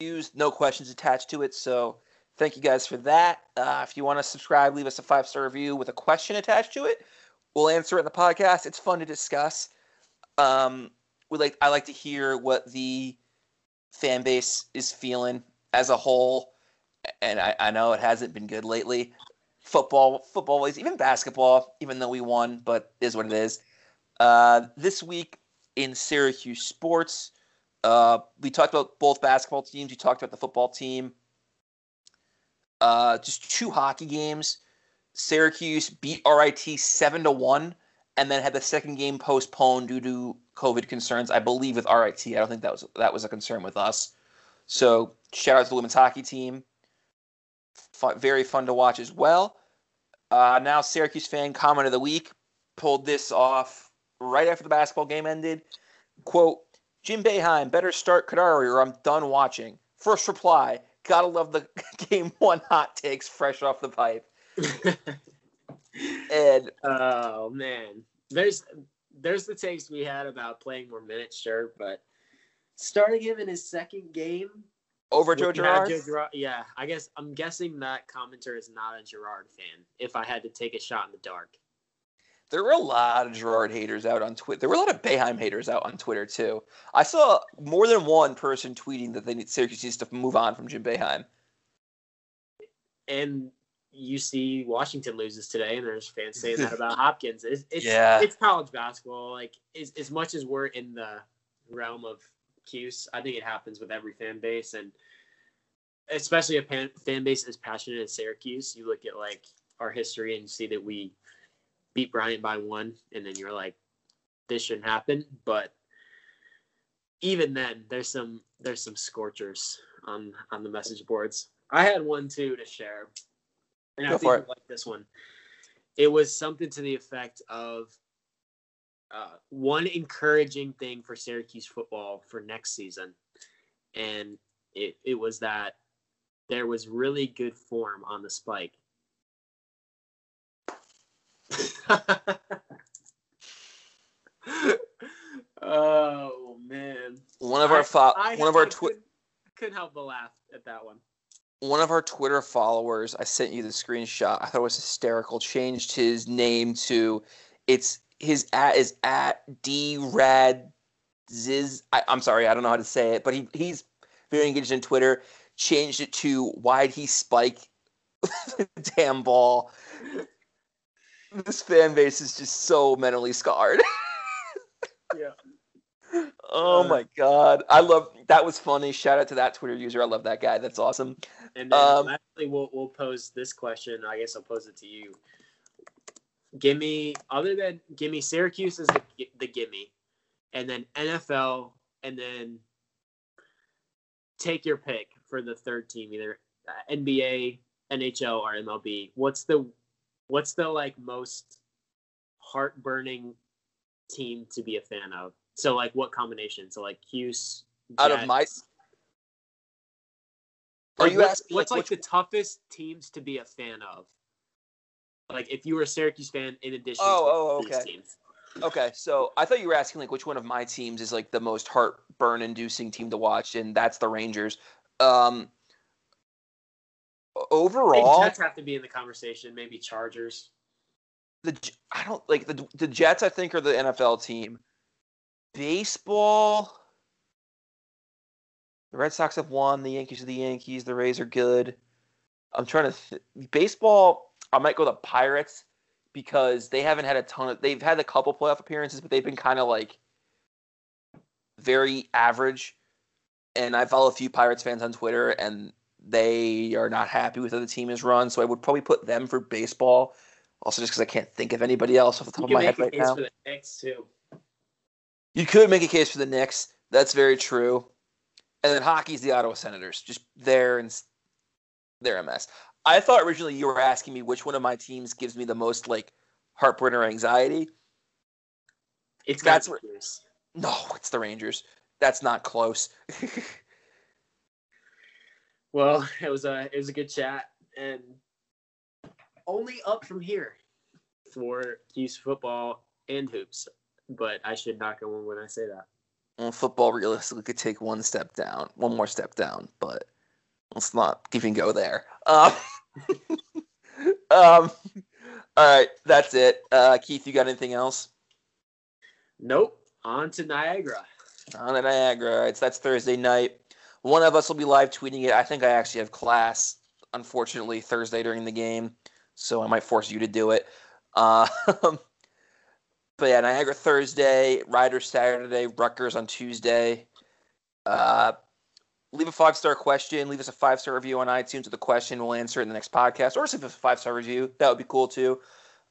views, no questions attached to it. So Thank you guys for that. Uh, if you want to subscribe, leave us a five star review with a question attached to it. We'll answer it in the podcast. It's fun to discuss. Um, we like I like to hear what the fan base is feeling as a whole, and I, I know it hasn't been good lately. football, football, is even basketball, even though we won, but is what it is. Uh, this week in Syracuse sports, uh, we talked about both basketball teams. We talked about the football team. Uh, just two hockey games. Syracuse beat RIT seven to one, and then had the second game postponed due to COVID concerns. I believe with RIT. I don't think that was that was a concern with us. So shout out to the women's hockey team. Fun, very fun to watch as well. Uh, now Syracuse fan comment of the week pulled this off right after the basketball game ended. Quote: Jim Boeheim better start Kadary or I'm done watching. First reply: Gotta love the <laughs> game one hot takes fresh off the pipe. <laughs> and oh man, there's there's the takes we had about playing more minutes, sure, but starting him in his second game over Joe Girard? Joe Girard? Yeah, I guess I'm guessing that commenter is not a Girard fan. If I had to take a shot in the dark, there were a lot of Girard haters out on Twitter. There were a lot of Boeheim haters out on Twitter too. I saw more than one person tweeting that they need Syracuse needs to move on from Jim Boeheim. And you see Washington loses today, and there's fans saying that <laughs> about Hopkins. It's, it's, yeah. it's college basketball. Like as, as much as we're in the realm of Cuse, I think it happens with every fan base, and especially a pan, fan base as passionate as Syracuse. You look at like our history and see that we beat Bryant by one, and then you're like, this shouldn't happen. But even then, there's some there's some scorchers on on the message boards. I had one too to share and Go I think like this one. It was something to the effect of uh, one encouraging thing for Syracuse football for next season, and it it was that there was really good form on the spike. <laughs> oh man! One of our fo- one of our <laughs> twi- couldn't, couldn't help but laugh at that one one of our Twitter followers, I sent you the screenshot. I thought it was hysterical. Changed his name to it's his at is at D Rad Ziz. I, am sorry, I don't know how to say it, but he he's very engaged in Twitter. Changed it to why'd he spike the <laughs> damn ball? This fan base is just so mentally scarred. <laughs> yeah. Oh uh, my god, I love that was funny. Shout out to that Twitter user. I love that guy. That's awesome. And then um, lastly, we'll we'll pose this question. I guess I'll pose it to you. Give me other than give me Syracuse is the the gimme, and then NFL, and then take your pick for the third team, either NBA, NHL, or MLB. What's the what's the like most heartburning team to be a fan of? So like what combination? So like Cuse out of my Are you what's, asking what's like, like the toughest teams to be a fan of? Like if you were a Syracuse fan in addition oh, to oh, okay. teams. Okay, so I thought you were asking like which one of my teams is like the most heartburn inducing team to watch, and that's the Rangers. Um overall the Jets have to be in the conversation, maybe Chargers. The I don't like the the Jets I think are the NFL team baseball, the Red Sox have won. The Yankees are the Yankees. The Rays are good. I'm trying to th- baseball. I might go the Pirates because they haven't had a ton of. They've had a couple playoff appearances, but they've been kind of like very average. And I follow a few Pirates fans on Twitter, and they are not happy with how the team is run. So I would probably put them for baseball. Also, just because I can't think of anybody else off the top of my head right now. For the Knicks too. You could make a case for the Knicks. That's very true. And then hockey's the Ottawa Senators. Just there and they're a mess. I thought originally you were asking me which one of my teams gives me the most like heartburn or anxiety. It's that's where, no, it's the Rangers. That's not close. <laughs> well, it was a it was a good chat and only up from here for Cuse football and hoops but I should not go on when I say that. Well, football realistically could take one step down, one more step down, but let's not even go there. Um, <laughs> um, all right, that's it. Uh, Keith, you got anything else? Nope. On to Niagara. On to Niagara. So that's Thursday night. One of us will be live tweeting it. I think I actually have class, unfortunately, Thursday during the game. so I might force you to do it. Uh, <laughs> but yeah, Niagara Thursday, Riders Saturday, Rutgers on Tuesday. Uh, leave a five star question. Leave us a five star review on iTunes with a question. We'll answer it in the next podcast, or leave us a five star review. That would be cool too.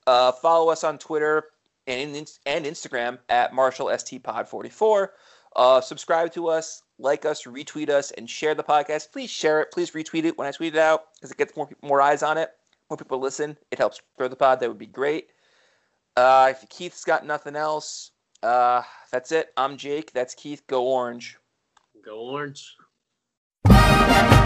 Uh, follow us on Twitter and and Instagram at Marshall St Pod 44. Uh, subscribe to us, like us, retweet us, and share the podcast. Please share it. Please retweet it when I tweet it out because it gets more more eyes on it. More people listen. It helps grow the pod. That would be great. Uh, if Keith's got nothing else, uh, that's it. I'm Jake. That's Keith. Go Orange. Go Orange. Thank you.